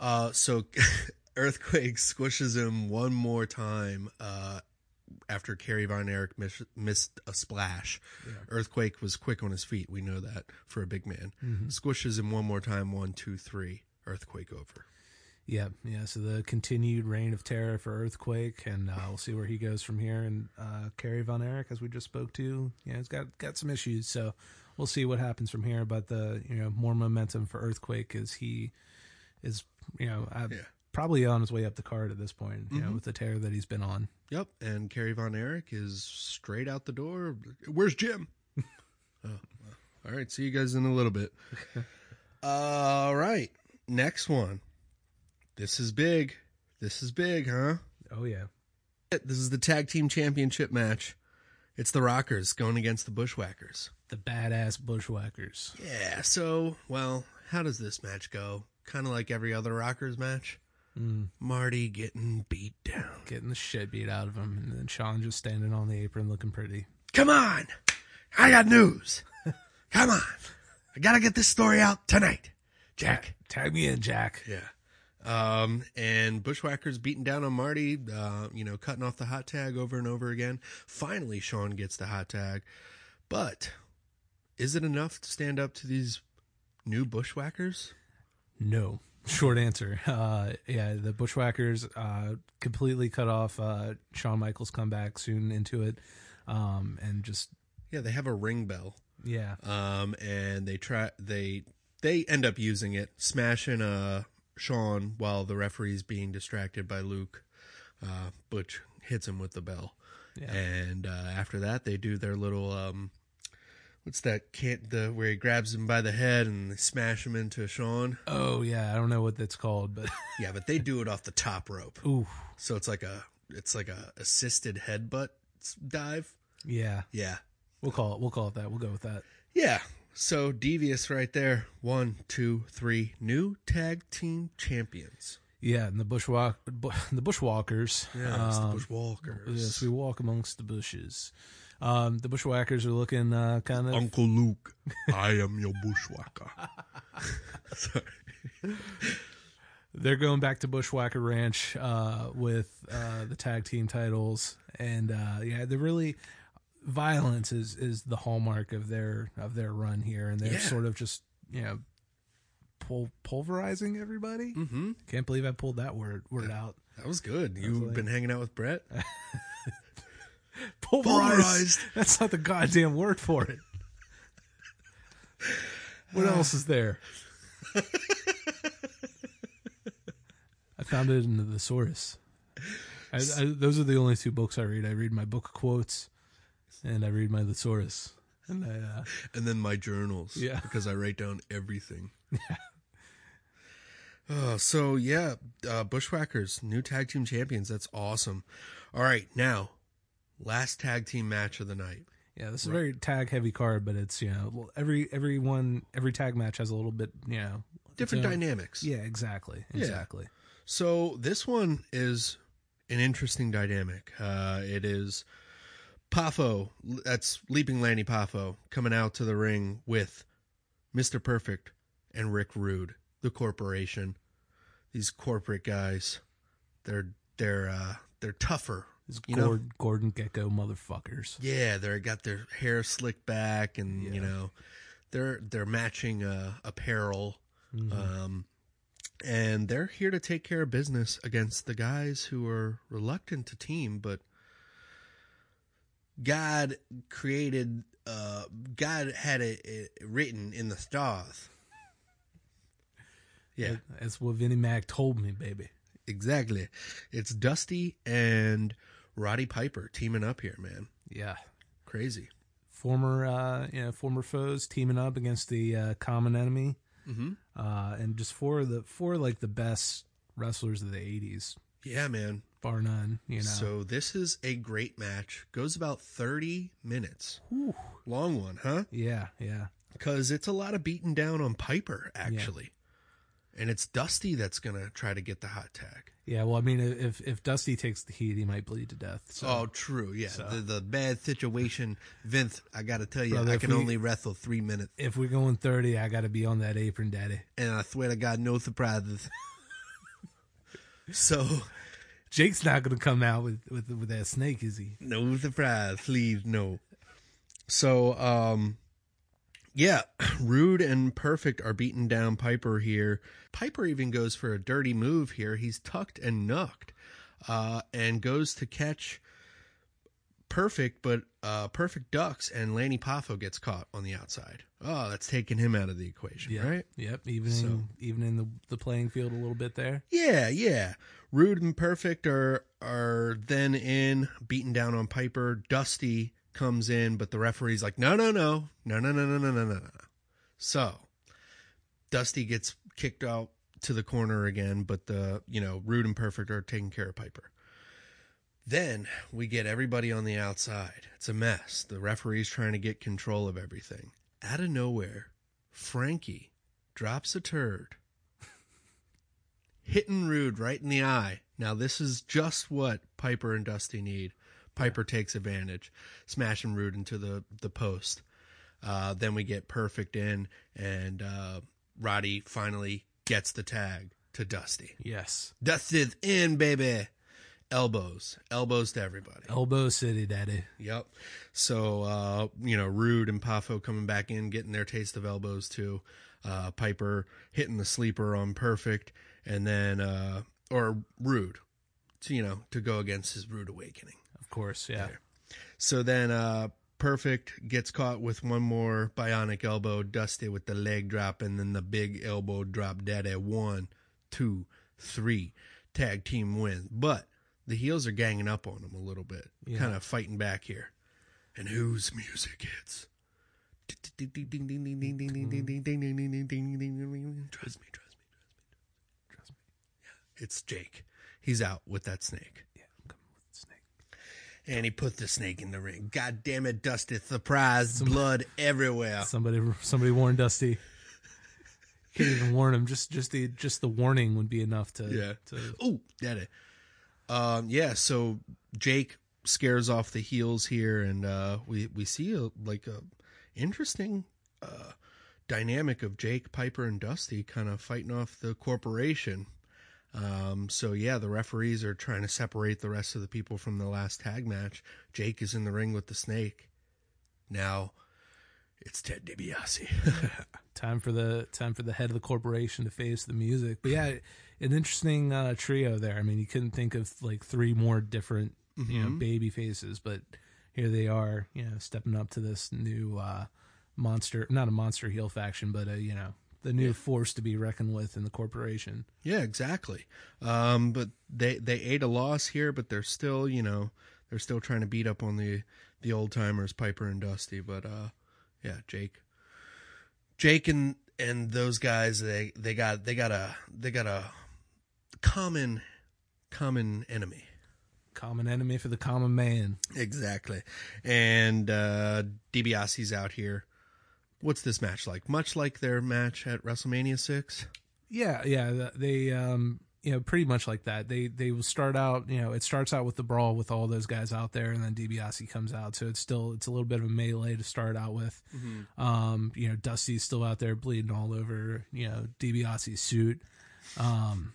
Uh, so Earthquake squishes him one more time, uh, after Kerry Von Erich miss, missed a splash. Earthquake was quick on his feet. We know that for a big man. Squishes him one more time. One, two, three. Earthquake over. Yeah, yeah. So the continued reign of terror for Earthquake, and uh, we'll see where he goes from here. And uh, Kerry Von Erich, as we just spoke to, yeah, he's got got some issues. So we'll see what happens from here. But the you know more momentum for Earthquake is he is you know uh, Yeah. probably on his way up the card at this point. You know with the tear that he's been on. Yep, and Kerry Von Erich is straight out the door. Where's Jim? oh, well. all right. See you guys in a little bit. all right, next one. This is big. This is big, huh? Oh yeah, This is the tag team championship match. It's the Rockers going against the Bushwhackers. the badass bushwhackers. Yeah. So, well, how does this match go? Kind of like every other Rockers match. Marty getting beat down. Getting the shit beat out of him, and then Shawn just standing on the apron looking pretty. Come on. I got news. Come on. I got to get this story out tonight. Jack. Tag me in, Jack. Yeah. Um, and Bushwhackers beating down on Marty, uh, you know, cutting off the hot tag over and over again. Finally, Shawn gets the hot tag. But is it enough to stand up to these new Bushwhackers? No. Short answer. Uh, yeah, the Bushwhackers uh, completely cut off uh, Shawn Michaels' comeback soon into it, um, and just Yeah, they have a ring bell. yeah, Um, and they try they they end up using it, smashing uh Shawn while the referee's being distracted by Luke. Uh, Butch hits him with the bell, Yeah. and uh, after that they do their little um, what's that? Can't the where he grabs him by the head and they smash him into Shawn. oh yeah, I don't know what that's called, but Yeah, but they do it off the top rope, ooh, so it's like a it's like a assisted headbutt dive. yeah, Yeah, we'll call it. We'll call it that. We'll go with that. Yeah. So devious right there. One, two, three. New tag team champions. Yeah, and the bushwalk, bu- the bushwalkers. Yeah, um, the Bushwalkers. Yes, we walk amongst the bushes. Um, the bushwhackers are looking uh, kind of Uncle Luke, I am your bushwhacker. Sorry. they're going back to Bushwhacker Ranch uh, with uh, the tag team titles, and uh, yeah, they're really violence is is the hallmark of their of their run here, and they're Yeah. sort of just you know pul- pulverizing everybody. Mm-hmm. Can't believe I pulled that word word out. That was good. You've like- been hanging out with Bret? Pulverized. Pulverized. That's not the goddamn word for it. What else is there? I found it in the thesaurus. I, I, those are the only two books I read. I read my book quotes, and I read my thesaurus. And I, uh, And then my journals. Yeah. Because I write down everything. Oh, so yeah, uh, Bushwhackers, new tag team champions. That's awesome. All right, now, last tag team match of the night. yeah, this is a very tag heavy card, but it's you know every every one every tag match has a little bit you know Different own- dynamics. Yeah, exactly, exactly. So this one is an interesting dynamic. Uh, it is Poffo, that's Leaping Lanny Poffo, coming out to the ring with Mr. Perfect and Rick Rude, the corporation. These corporate guys, they're they're uh, they're tougher. These You know? Gord, Gordon Gekko motherfuckers. Yeah, they're got their hair slicked back, and you know, they're they're matching uh, apparel, um, and they're here to take care of business against the guys who are reluctant to team, but God created, uh, God had it, it written in the stars. Yeah, That's what Vinnie Mac told me, baby. exactly. It's Dusty and Roddy Piper teaming up here, man. Yeah. Crazy. Former, uh, you know, former foes teaming up against the uh, common enemy, Mm-hmm. uh, and just four of the four like the best wrestlers of the '80s, Yeah, man. bar none. You know, So this is a great match. Goes about 30 minutes. Long one, huh? yeah, yeah, Because it's a lot of beating down on Piper, actually. And it's Dusty that's going to try to get the hot tag. Yeah. Well, I mean, if if Dusty takes the heat, he might bleed to death. So. oh, true. Yeah. The, the bad situation. Vince, I got to tell you, Brother, I can we- only wrestle three minutes. If we're going thirty, I got to be on that apron, Daddy. And I swear to God, no surprises. so, Jake's not going to come out with, with with that snake, is he? no surprise. Please, no. So, um, yeah, Rude and Perfect are beating down Piper here. Piper even goes for a dirty move here. He's tucked and knocked, uh, and goes to catch Perfect, but uh, Perfect ducks and Lanny Poffo gets caught on the outside. Oh, that's taking him out of the equation, Yeah. right? Yep. Evening, So- evening the the playing field a little bit there. Yeah, yeah. Rude and Perfect are are then in, beaten down on Piper. Dusty comes in, but the referee's like, no, no, no, no, no, no, no, no, no, no, no. So Dusty gets kicked out to the corner again, but the you know Rude and Perfect are taking care of Piper. Then we get everybody on the outside. It's a mess. The referee's trying to get control of everything. Out of nowhere, Frankie drops a turd hitting Rude right in the eye. Now this is just what Piper and Dusty need. Piper takes advantage, smashing Rude into the the post. Uh, then we get perfect in, and uh, Roddy finally gets the tag to Dusty. Yes. Dusty's in, baby. Elbows, elbows to everybody. Elbow City, Daddy. Yep. So uh, you know, Rude and Poffo coming back in, getting their taste of elbows too. Uh, Piper hitting the sleeper on perfect, and then uh, or Rude, to, you know, to go against his Rude awakening. Of course. Yeah. So then uh, perfect gets caught with one more bionic elbow, Dusty with the leg drop, and then the big elbow drop. Dead at one, two, three. Tag team wins, but the heels are ganging up on him a little bit, Yeah. kind of fighting back here. And whose music hits? Trust me, trust me, trust me, trust me. Yeah, it's Jake. He's out with that snake. Yeah. I'm coming with the snake. And he put the snake in the ring. God damn it, Dusty. Surprise, blood everywhere. Somebody, somebody warn Dusty. Can't even warn him. Just, just the, just the warning would be enough to, Yeah. to Oh, that it. Um, yeah, so Jake scares off the heels here, and uh, we we see a like a interesting uh, dynamic of Jake, Piper, and Dusty kind of fighting off the corporation. Um, so yeah, the referees are trying to separate the rest of the people from the last tag match. Jake is in the ring with the snake. Now it's Ted DiBiase. time for the time for the head of the corporation to face the music. But yeah, an interesting uh, trio there. I mean, you couldn't think of like three more different you know baby faces, but here they are, you know, stepping up to this new uh, monster, not a monster heel faction, but a you know the new force to be reckoned with in the corporation. Yeah, exactly. Um, but they they ate a loss here, but they're still, you know, they're still trying to beat up on the the old timers, Piper and Dusty. But uh, yeah, Jake, Jake and and those guys, they they got they got a they got a common common enemy. Common enemy for the common man. Exactly. And uh DiBiase's out here. What's this match like? Much like their match at WrestleMania six. Yeah, yeah, they um you know pretty much like that. They they will start out, you know, it starts out with the brawl with all those guys out there and then DiBiase comes out. So it's still it's a little bit of a melee to start out with. Um, you know, Dusty's still out there bleeding all over, you know, DiBiase's suit. Um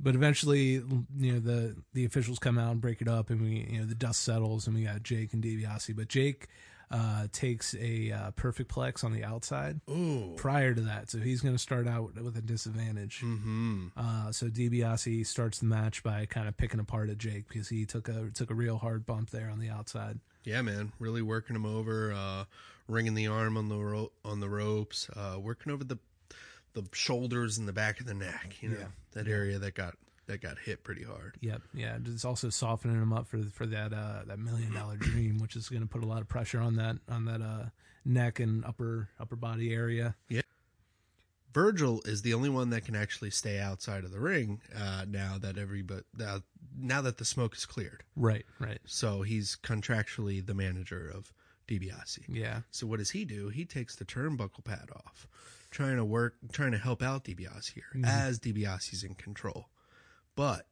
but eventually, you know, the the officials come out and break it up and we you know, the dust settles and we got Jake and DiBiase, but Jake uh, takes a uh, perfect plex on the outside Ooh. prior to that. So he's going to start out with a disadvantage. Mm-hmm. Uh, so DiBiase starts the match by kind of picking apart at Jake because he took a took a real hard bump there on the outside. Yeah, man, really working him over, uh, ringing the arm on the ro- on the ropes, uh, working over the the shoulders and the back of the neck. You know Yeah. that area that got that got hit pretty hard. Yep, yeah. It's also softening him up for for that uh, that million dollar dream, which is going to put a lot of pressure on that on that uh, neck and upper upper body area. Yeah. Virgil is the only one that can actually stay outside of the ring uh, now that everybody uh, now that the smoke is cleared. Right, right. So he's contractually the manager of DiBiase. Yeah, So what does he do? He takes the turnbuckle pad off, trying to work, trying to help out DiBiase here as DiBiase's in control. But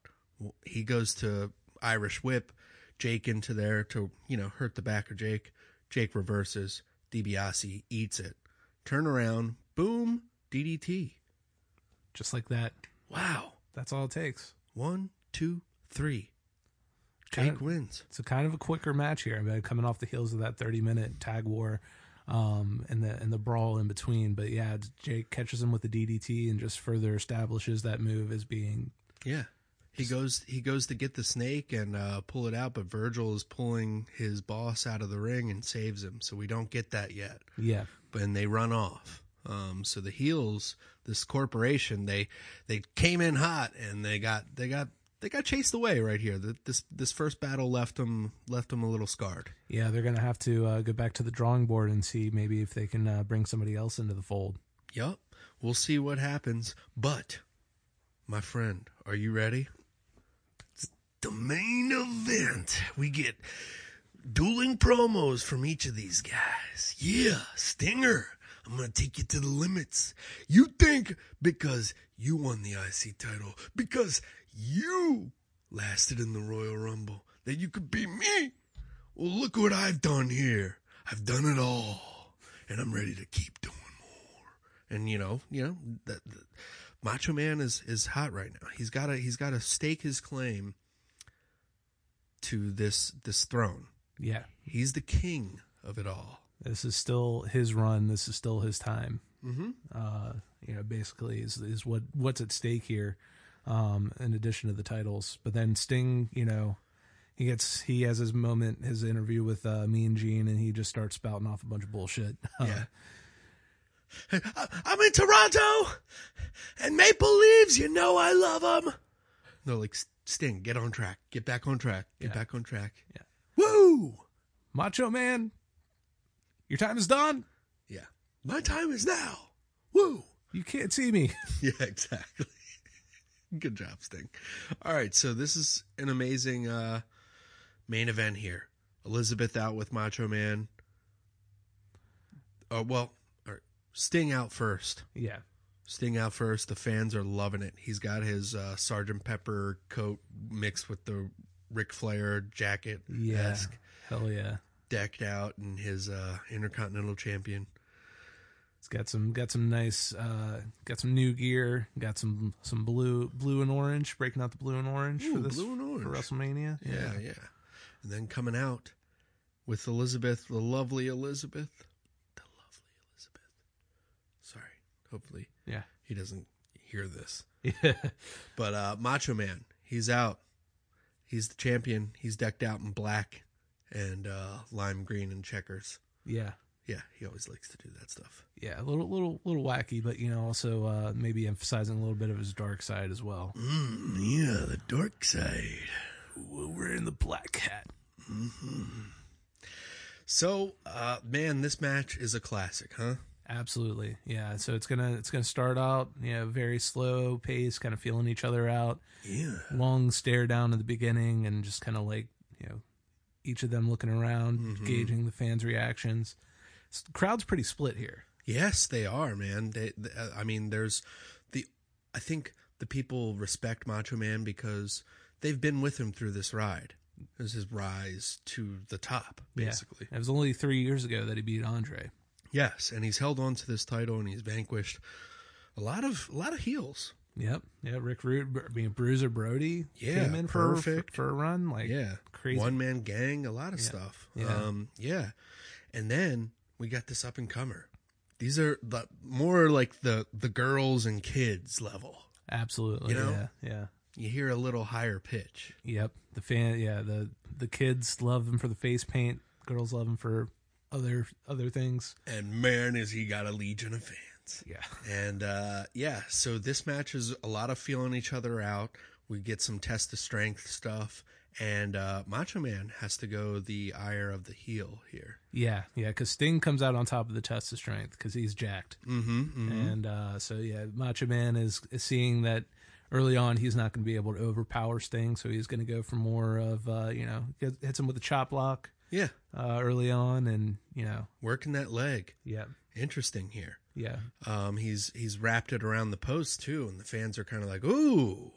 he goes to Irish whip Jake into there to you know hurt the back of Jake. Jake reverses. DiBiase eats it. Turn around. Boom. DDT. just like that. Wow. That's all it takes. One, two, three. Jake Kind of- wins. It's a kind of a quicker match here. Coming off the heels of that 30 minute tag war um, and the and the brawl in between. But yeah, Jake catches him with the DDT and just further establishes that move as being Yeah. He goes he goes to get the snake and uh, pull it out, but Virgil is pulling his boss out of the ring and saves him. So we don't get that yet. Yeah. But and they run off. Um, so the heels, this corporation, they they came in hot and they got they got they got chased away right here. The, this this first battle left them left them a little scarred. Yeah, they're gonna have to uh, go back to the drawing board and see maybe if they can uh, bring somebody else into the fold. Yup. We'll see what happens. But, my friend, are you ready? It's the main event. We get dueling promos from each of these guys. Yeah, Stinger. I'm going to take you to the limits. You think because you won the IC title, because you lasted in the Royal Rumble, that you could beat me? Well, look what I've done here. I've done it all. And I'm ready to keep doing more and you know, you know that, that Macho Man is is hot right now. He's got to he's got to stake his claim to this this throne. Yeah, He's the king of it all. this is still his run. This is still his time. Mm-hmm. Uh, you know, basically is is what what's at stake here. Um, in addition to the titles, but then Sting, you know, he gets he has his moment, his interview with uh, Mean Gene, and he just starts spouting off a bunch of bullshit. Yeah. I'm in Toronto, and Maple Leaves. You know I love them. No, like Sting, get on track. Get back on track. Get Yeah. back on track. Yeah. Woo! Macho Man, your time is done. Yeah. My time is now. Woo! You can't see me. Yeah, exactly. Good job, Sting. All right, so this is an amazing uh, main event here. Elizabeth out with Macho Man. Oh well. Sting out first. yeah, Sting out first. The fans are loving it. He's got his uh, Sergeant Pepper coat mixed with the Ric Flair jacket, yeah, hell yeah. decked out, in his uh, Intercontinental Champion. It's got some got some nice uh got some new gear, got some some blue blue and orange, breaking out the blue and orange for Ooh, this blue and orange. for WrestleMania. Yeah, yeah. And then coming out with Elizabeth, the lovely Elizabeth, the lovely Elizabeth. Sorry, hopefully Yeah. he doesn't hear this. But uh, Macho Man, he's out. He's the champion. He's decked out in black and uh, lime green and checkers. yeah. Yeah, he always likes to do that stuff. Yeah, a little little little wacky, but you know, also uh maybe emphasizing a little bit of his dark side as well. Mm, yeah, the dark side. We're in the black hat. So, uh, man, this match is a classic, huh? Absolutely. Yeah. So it's gonna it's gonna start out, you know, very slow pace, kind of feeling each other out. Yeah. long stare down at the beginning and just kind of like you know each of them looking around mm-hmm. gauging the fans reactions the crowd's pretty split here Yes, they are, man. They, th uh, I mean, there's the. I think the people respect Macho Man because they've been with him through this ride. This is his rise to the top, basically. yeah. it was only three years ago that he beat andre Yes, and he's held on to this title and he's vanquished a lot of a lot of heels. yep yeah rick rude i mean bruiser brody Yeah, came in perfect. for, for a run like Yeah, crazy one man gang, a lot of stuff. Yeah. Um, yeah, and then we got this up and comer. These are the more like the the girls and kids level. absolutely You know? yeah yeah You hear a little higher pitch. yep the fan yeah the the kids love him for the face paint girls love him for other other things and man, is he got a legion of fans. yeah And uh, yeah, so this match is a lot of feeling each other out. We get some test of strength stuff, and uh, Macho Man has to go the ire of the heel here. Yeah, yeah, because Sting comes out on top of the test of strength because he's jacked, mm-hmm, and uh, so yeah, Macho Man is, is seeing that early on he's not going to be able to overpower Sting, so he's going to go for more of uh, you know hits him with a chop block Yeah, uh, early on, and you know working that leg. yeah, Interesting here. yeah, Um, he's he's wrapped it around the post too, and the fans are kind of like, ooh,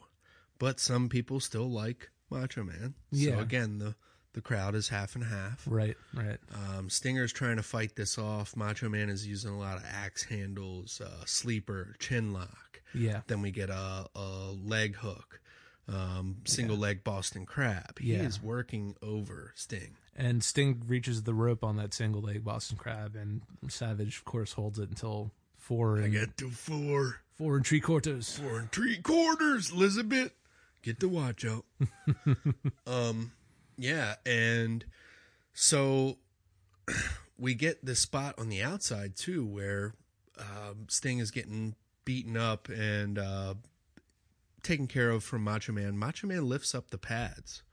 but some people still like Macho Man. Yeah. So again, the the crowd is half and half. right, right, Um, Stinger's trying to fight this off. Macho Man is using a lot of axe handles, uh, sleeper, chin lock. yeah, Then we get a, a leg hook, um, single leg Boston Crab. He Yeah. is working over Sting. and Sting reaches the rope on that single leg Boston Crab, and Savage of course holds it until four And, I get to four, four and three quarters. four and three quarters. Elizabeth, Get the watch out. um, yeah, and so we get this spot on the outside too, where um, Sting is getting beaten up and uh, taken care of from Macho Man. Macho Man lifts up the pads.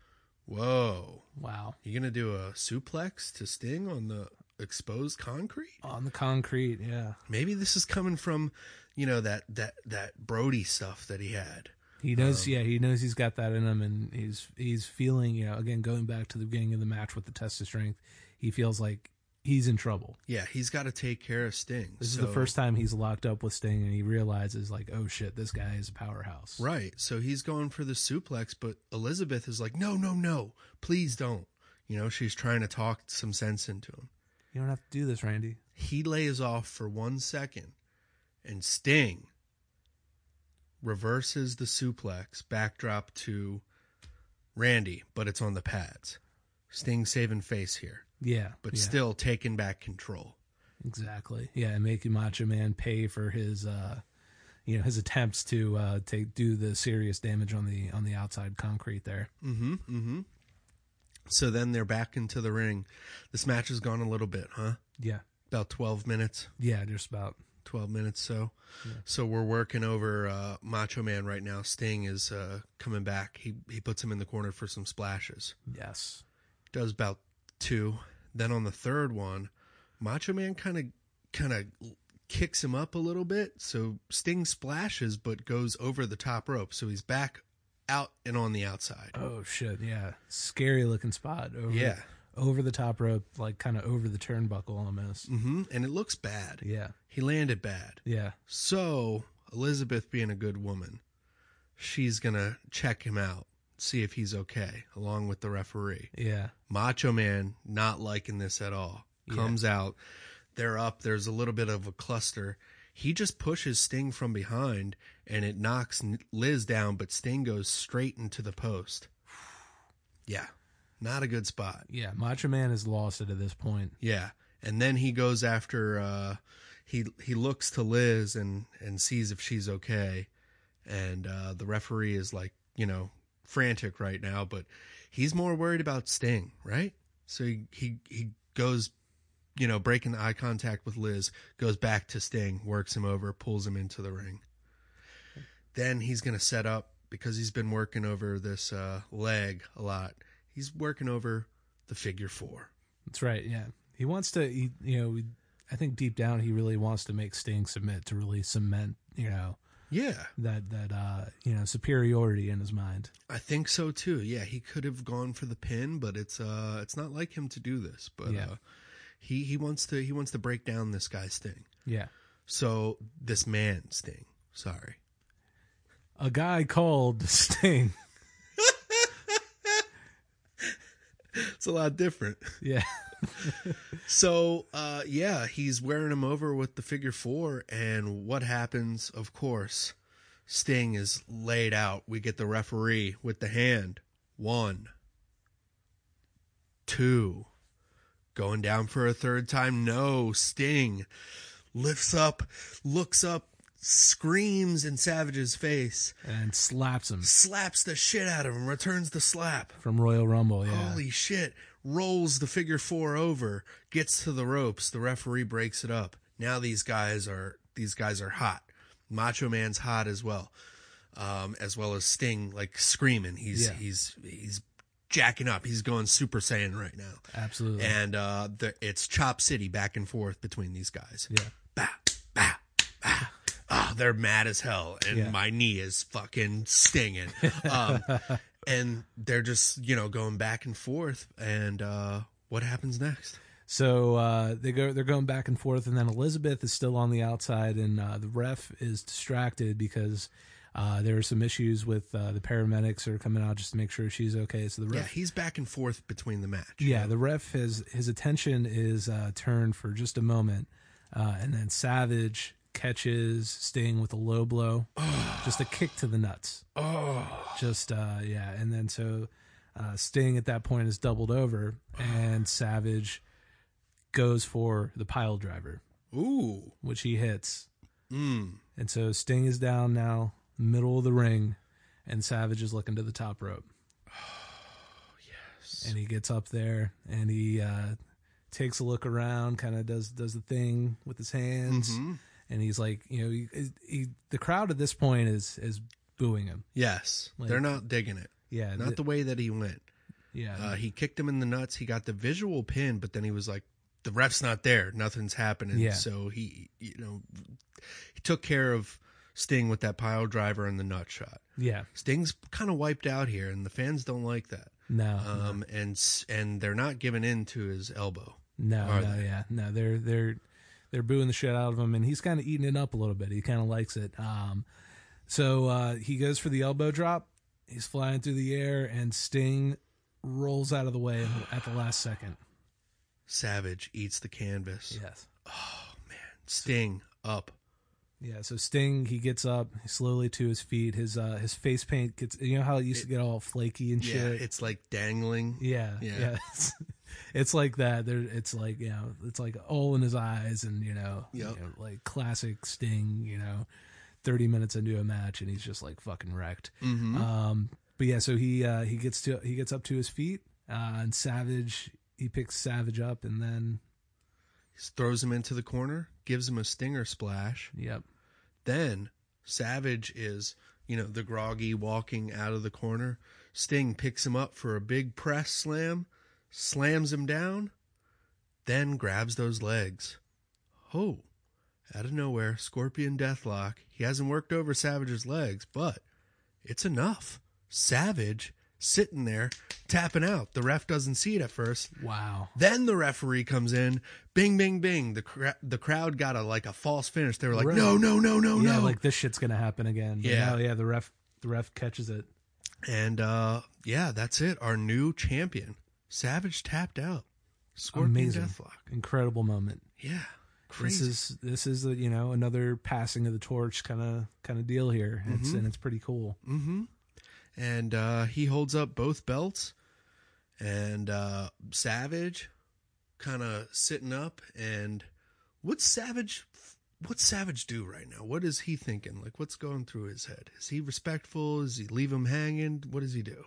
Whoa! Wow. You gonna do a suplex to Sting on the exposed concrete? On the concrete, yeah. Maybe this is coming from, you know, that that that Brody stuff that he had. He knows, um, yeah, he knows he's got that in him, and he's he's feeling, you know, again going back to the beginning of the match with the test of strength, he feels like he's in trouble. Yeah, he's got to take care of Sting. This So- is the first time he's locked up with Sting, and he realizes like, oh shit, this guy is a powerhouse. Right. So he's going for the suplex, but Elizabeth is like, no, no, no, please don't. You know, she's trying to talk some sense into him. You don't have to do this, Randy. He lays off for one second, and Sting reverses the suplex, backdrop to Randy, but it's on the pads. Sting saving face here, Yeah, but yeah, still taking back control. exactly. Yeah, and making Macho Man pay for his, uh, you know, his attempts to uh, to do the serious damage on the on the outside concrete there. Mm-hmm. Mm-hmm. So then they're back into the ring. This match has gone a little bit, huh? Yeah, About twelve minutes. yeah, just about. 12 minutes so so we're working over uh, macho man right now sting is uh, coming back he he puts him in the corner for some splashes Yes. does about two then on the third one macho man kind of kind of kicks him up a little bit so sting splashes but goes over the top rope so he's back out and on the outside Oh shit! Yeah, scary looking spot. Over, Yeah. over the top rope, like kind of over the turnbuckle almost. Mm-hmm. and it looks bad Yeah, he landed bad yeah, So, Elizabeth being a good woman, she's going to check him out, see if he's okay, along with the referee. yeah, Macho Man, not liking this at all, comes out. They're up. There's a little bit of a cluster. He just pushes Sting from behind and it knocks Liz down, but Sting goes straight into the post. Yeah, not a good spot. yeah. Macho Man has lost it at this point. Yeah, and then he goes after. Uh, he he looks to Liz and and sees if she's okay, and uh, the referee is like you know frantic right now, but he's more worried about Sting, right? So he he, he goes, you know, breaking eye contact with Liz, goes back to Sting, works him over, pulls him into the ring. Then he's gonna set up because he's been working over this uh, leg a lot. He's working over the figure four. That's right. Yeah, he wants to. He, you know, I think deep down he really wants to make Sting submit to really cement, you know, Yeah, that that uh, you know superiority in his mind. I think so too. Yeah, he could have gone for the pin, but it's uh it's not like him to do this. But Yeah. uh he he wants to he wants to break down this guy's thing. Yeah, So this man's thing. Sorry. a guy called Sting. It's a lot different. Yeah, So uh yeah, he's wearing him over with the figure 4 and what happens? Of course, Sting is laid out. We get the referee with the hand. One. Two. Going down for a third time. No. Sting lifts up, looks up, screams in Savage's face, and slaps him slaps the shit out of him, returns the slap. from Royal Rumble. Yeah, Holy shit. Rolls the figure four over, gets to the ropes, the referee breaks it up. Now these guys are these guys are hot. Macho Man's hot as well. Um, as well as Sting like screaming. He's Yeah. he's he's jacking up. He's going Super Saiyan right now. absolutely. And uh the, it's Chop City back and forth between these guys. yeah, Bah. Oh, they're mad as hell, and Yeah. my knee is fucking stinging. Um, and they're just you know going back and forth. And uh, what happens next? So uh, they go, they're going back and forth, and then Elizabeth is still on the outside, and uh, the ref is distracted because uh, there are some issues with uh, the paramedics are coming out just to make sure she's okay. So the Yeah, he's back and forth between the match. yeah, the ref has his attention is uh, turned for just a moment, uh, and then Savage catches Sting with a low blow, just a kick to the nuts. Oh, Just uh, yeah, and then so uh, Sting at that point is doubled over, and Savage goes for the pile driver, ooh, which he hits, mm. and so Sting is down now, middle of the ring, and Savage is looking to the top rope. yes. and he gets up there and he uh, takes a look around, kind of does does the thing with his hands, Mm-hmm. And he's like, you know, he, he the crowd at this point is is booing him. Yes. Like- They're not digging it. Yeah, Not th- the way that he went. yeah, Uh, he kicked him in the nuts. He got the visual pin, but then he was like, "The ref's not there. Nothing's happening." Yeah. So he, you know, he took care of Sting with that pile driver and the nut shot. yeah. Sting's kind of wiped out here, and the fans don't like that. No, Um, and and they're not giving in to his elbow. no, no, they? yeah, no. They're they're they're booing the shit out of him, and he's kind of eating it up a little bit. He kind of likes it. Um, so uh, he goes for the elbow drop. He's flying through the air, and Sting rolls out of the way at the last second. Savage eats the canvas. Yes. Oh man, Sting up. Yeah, so Sting he gets up slowly to his feet. His uh his face paint gets you know how it used to get all flaky and Yeah, shit. it's like dangling. yeah, Yeah. yeah. It's, like that. There, it's like you know, it's like all in his eyes, and you know, you know, like classic Sting. You know, thirty minutes into a match, and he's just like fucking wrecked. Mm-hmm. Um, but yeah, so he uh he gets to he gets up to his feet, uh, and Savage he picks Savage up, and then throws him into the corner, gives him a stinger splash. yep, Then Savage is, you know, the groggy walking out of the corner. Sting picks him up for a big press slam, slams him down, then grabs those legs. Oh, out of nowhere, Scorpion Deathlock. He hasn't worked over Savage's legs, but it's enough. Savage sitting there tapping out. The ref doesn't see it at first. wow, Then the referee comes in, bing, bing, bing. The cra- the crowd got a like a false finish. They were like, Right. no, no, no, no, yeah, no. like this shit's gonna happen again. But Yeah. no, yeah, the ref the ref catches it. and uh yeah, that's it. Our new champion, Savage, tapped out. Scorpion Amazing. Deathlock. Incredible moment. Yeah, crazy. This is this is a, you know another passing of the torch kind of kind of deal here. Mm-hmm. It's and it's pretty cool. and uh he holds up both belts, and uh Savage, kind of sitting up. And what's Savage? What's Savage do right now? What is he thinking? Like, what's going through his head? Is he respectful? Is he leave him hanging? What does he do?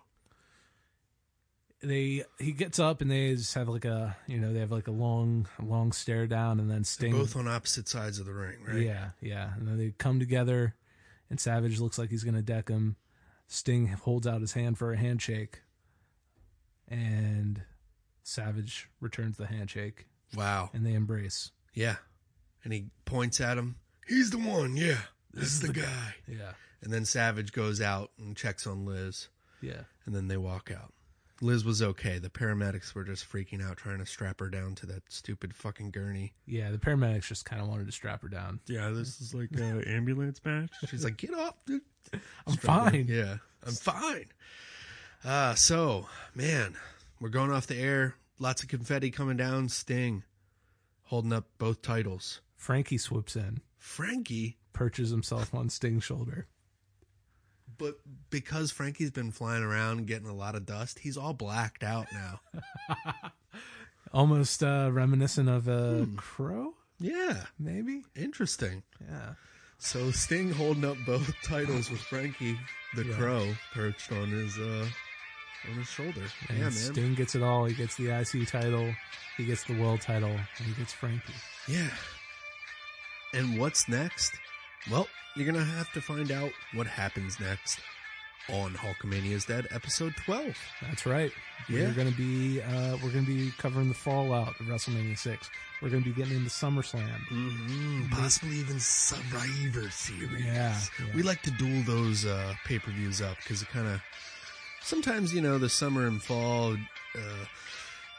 They he gets up and they just have like a you know they have like a long long stare down and then Sting Both on opposite sides of the ring, right? yeah yeah and then they come together and Savage looks like he's gonna deck him. Sting holds out his hand for a handshake, and Savage returns the handshake Wow. and they embrace. Yeah. And he points at him. He's the one. Yeah. This is the guy. Yeah And then Savage goes out and checks on Liz. yeah And then they walk out. Liz was okay. The paramedics were just freaking out trying to strap her down to that stupid fucking gurney. yeah. The paramedics just kind of wanted to strap her down. Yeah, this is like an ambulance match. She's like, get off, dude. I'm fine. Yeah, I'm fine. Uh, so, man, we're going off the air. Lots of confetti coming down. Sting holding up both titles. Frankie swoops in. Frankie perches himself on Sting's shoulder. But because Frankie's been flying around getting a lot of dust, he's all blacked out now. Almost uh, reminiscent of a Hmm. crow, yeah, maybe? interesting. Yeah. So Sting holding up both titles with Frankie the Yeah. Crow perched on his uh on his shoulder. And yeah, man. Sting gets it all. He gets the IC title, he gets the world title, and he gets Frankie. Yeah. And what's next? Well, you're gonna have to find out what happens next on Hulkamania's Dead, episode twelve. That's right. Yeah. We're gonna be uh, we're gonna be covering the fallout of WrestleMania six. We're gonna be getting into SummerSlam. Mm-hmm. Possibly even Survivor Series. Yeah, yeah. We like to duel those uh, pay per views up because it kind of sometimes you know the summer and fall uh,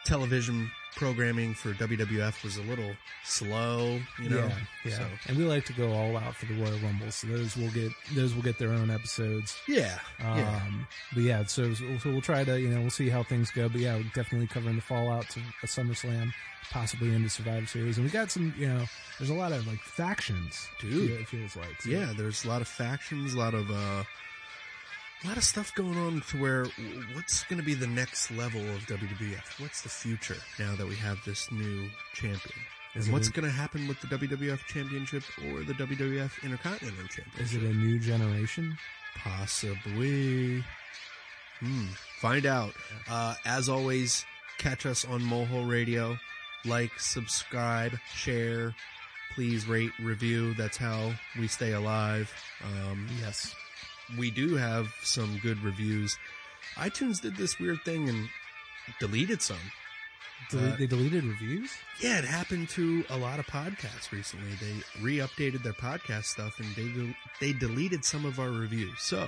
television programming for WWF was a little slow. You know, yeah, yeah. So, And we like to go all out for the Royal Rumble, so those will get those will get their own episodes. yeah, Um, yeah. But yeah, so, so we'll try to, you know, we'll see how things go. But yeah, we're definitely covering the fallout to a SummerSlam, possibly into Survivor Series. And we got some, you know, there's a lot of like factions. Dude. It feels like. So, yeah, there's a lot of factions, a lot of uh, a lot of stuff going on to where what's going to be the next level of WWF? What's the future now that we have this new champion? Is And what's going to happen with the WWF Championship or the WWF Intercontinental Championship? Is it a new generation? Possibly. Hmm. Find out. Uh, as always, catch us on Moho Radio. Like, subscribe, share. Please rate, review. That's how we stay alive. Um, Yes. We do have some good reviews. iTunes did this weird thing and deleted some. Dele- Uh, they deleted reviews? Yeah, it happened to a lot of podcasts recently. They re-updated their podcast stuff and they del- they deleted some of our reviews. So,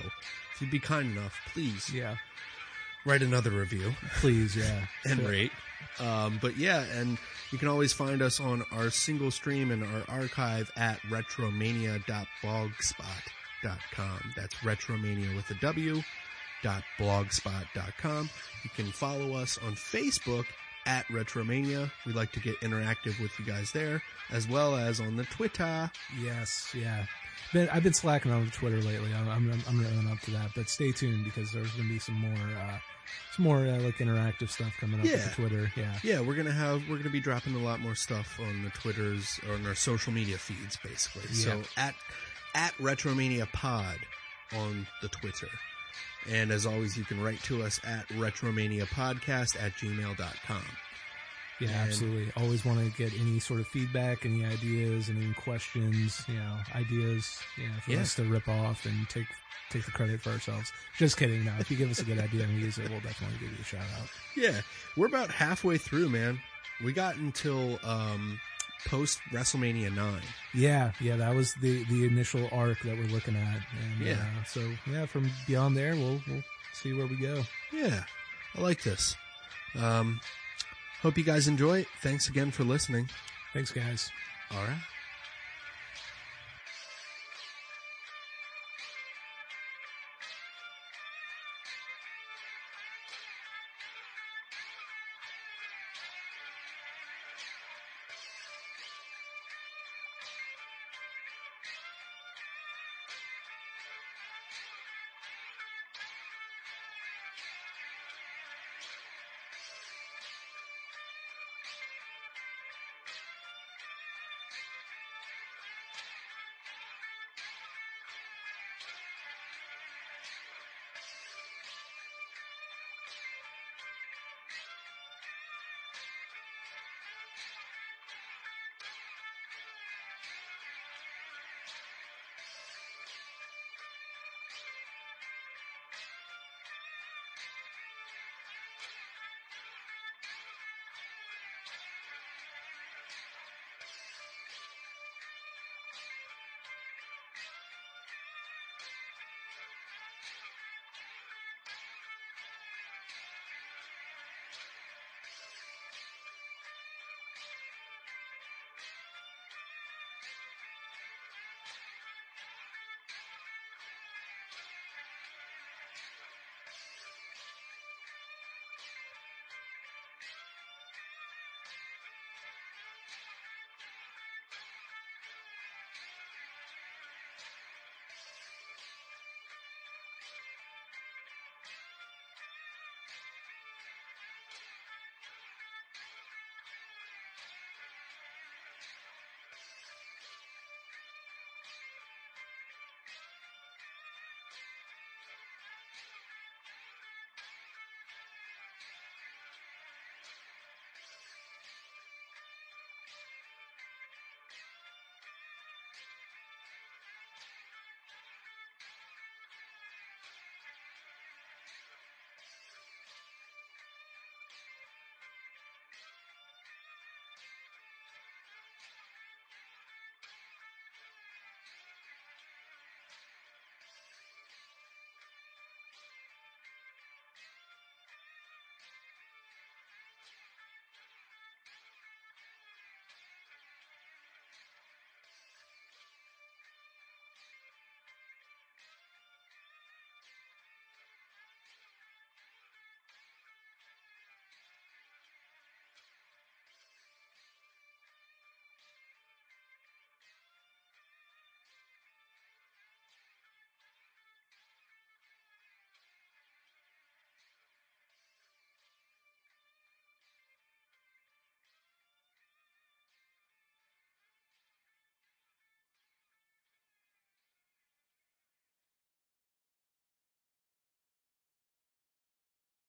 if you'd be kind enough, please Yeah. write another review Please, yeah. and Yeah. rate. Um, but yeah, and you can always find us on our single stream and our archive at retromania.blogspot.com. That's retromania with a W dot blogspot.com. You can follow us on Facebook at Retromania. We like to get interactive with you guys there, as well as on the Twitter. Yes, yeah. Been, I've been slacking on Twitter lately. I'm, I'm, I'm running up to that, but stay tuned because there's going to be some more, uh, some more uh, like interactive stuff coming up Yeah. with the Twitter. Yeah, Yeah, we're gonna have we're gonna be dropping a lot more stuff on the Twitters or on our social media feeds, basically. So at at Retromania Pod on the Twitter. And as always, you can write to us at retromaniapodcast at gmail.com. yeah, And- absolutely. Always want to get any sort of feedback, any ideas, any questions, you know, ideas, you know, for Yeah. us to rip off and take take the credit for ourselves. Just kidding. Now, if you give us a good idea and we use it, we'll definitely give you a shout out. Yeah, we're about halfway through, man. We got until um, post WrestleMania 9. Yeah, yeah, that was the the initial arc that we're looking at. And, Yeah. Uh, so yeah, from beyond there, we'll we'll see where we go. Yeah, I like this. Um, hope you guys enjoy it. Thanks again for listening. Thanks, guys. All right.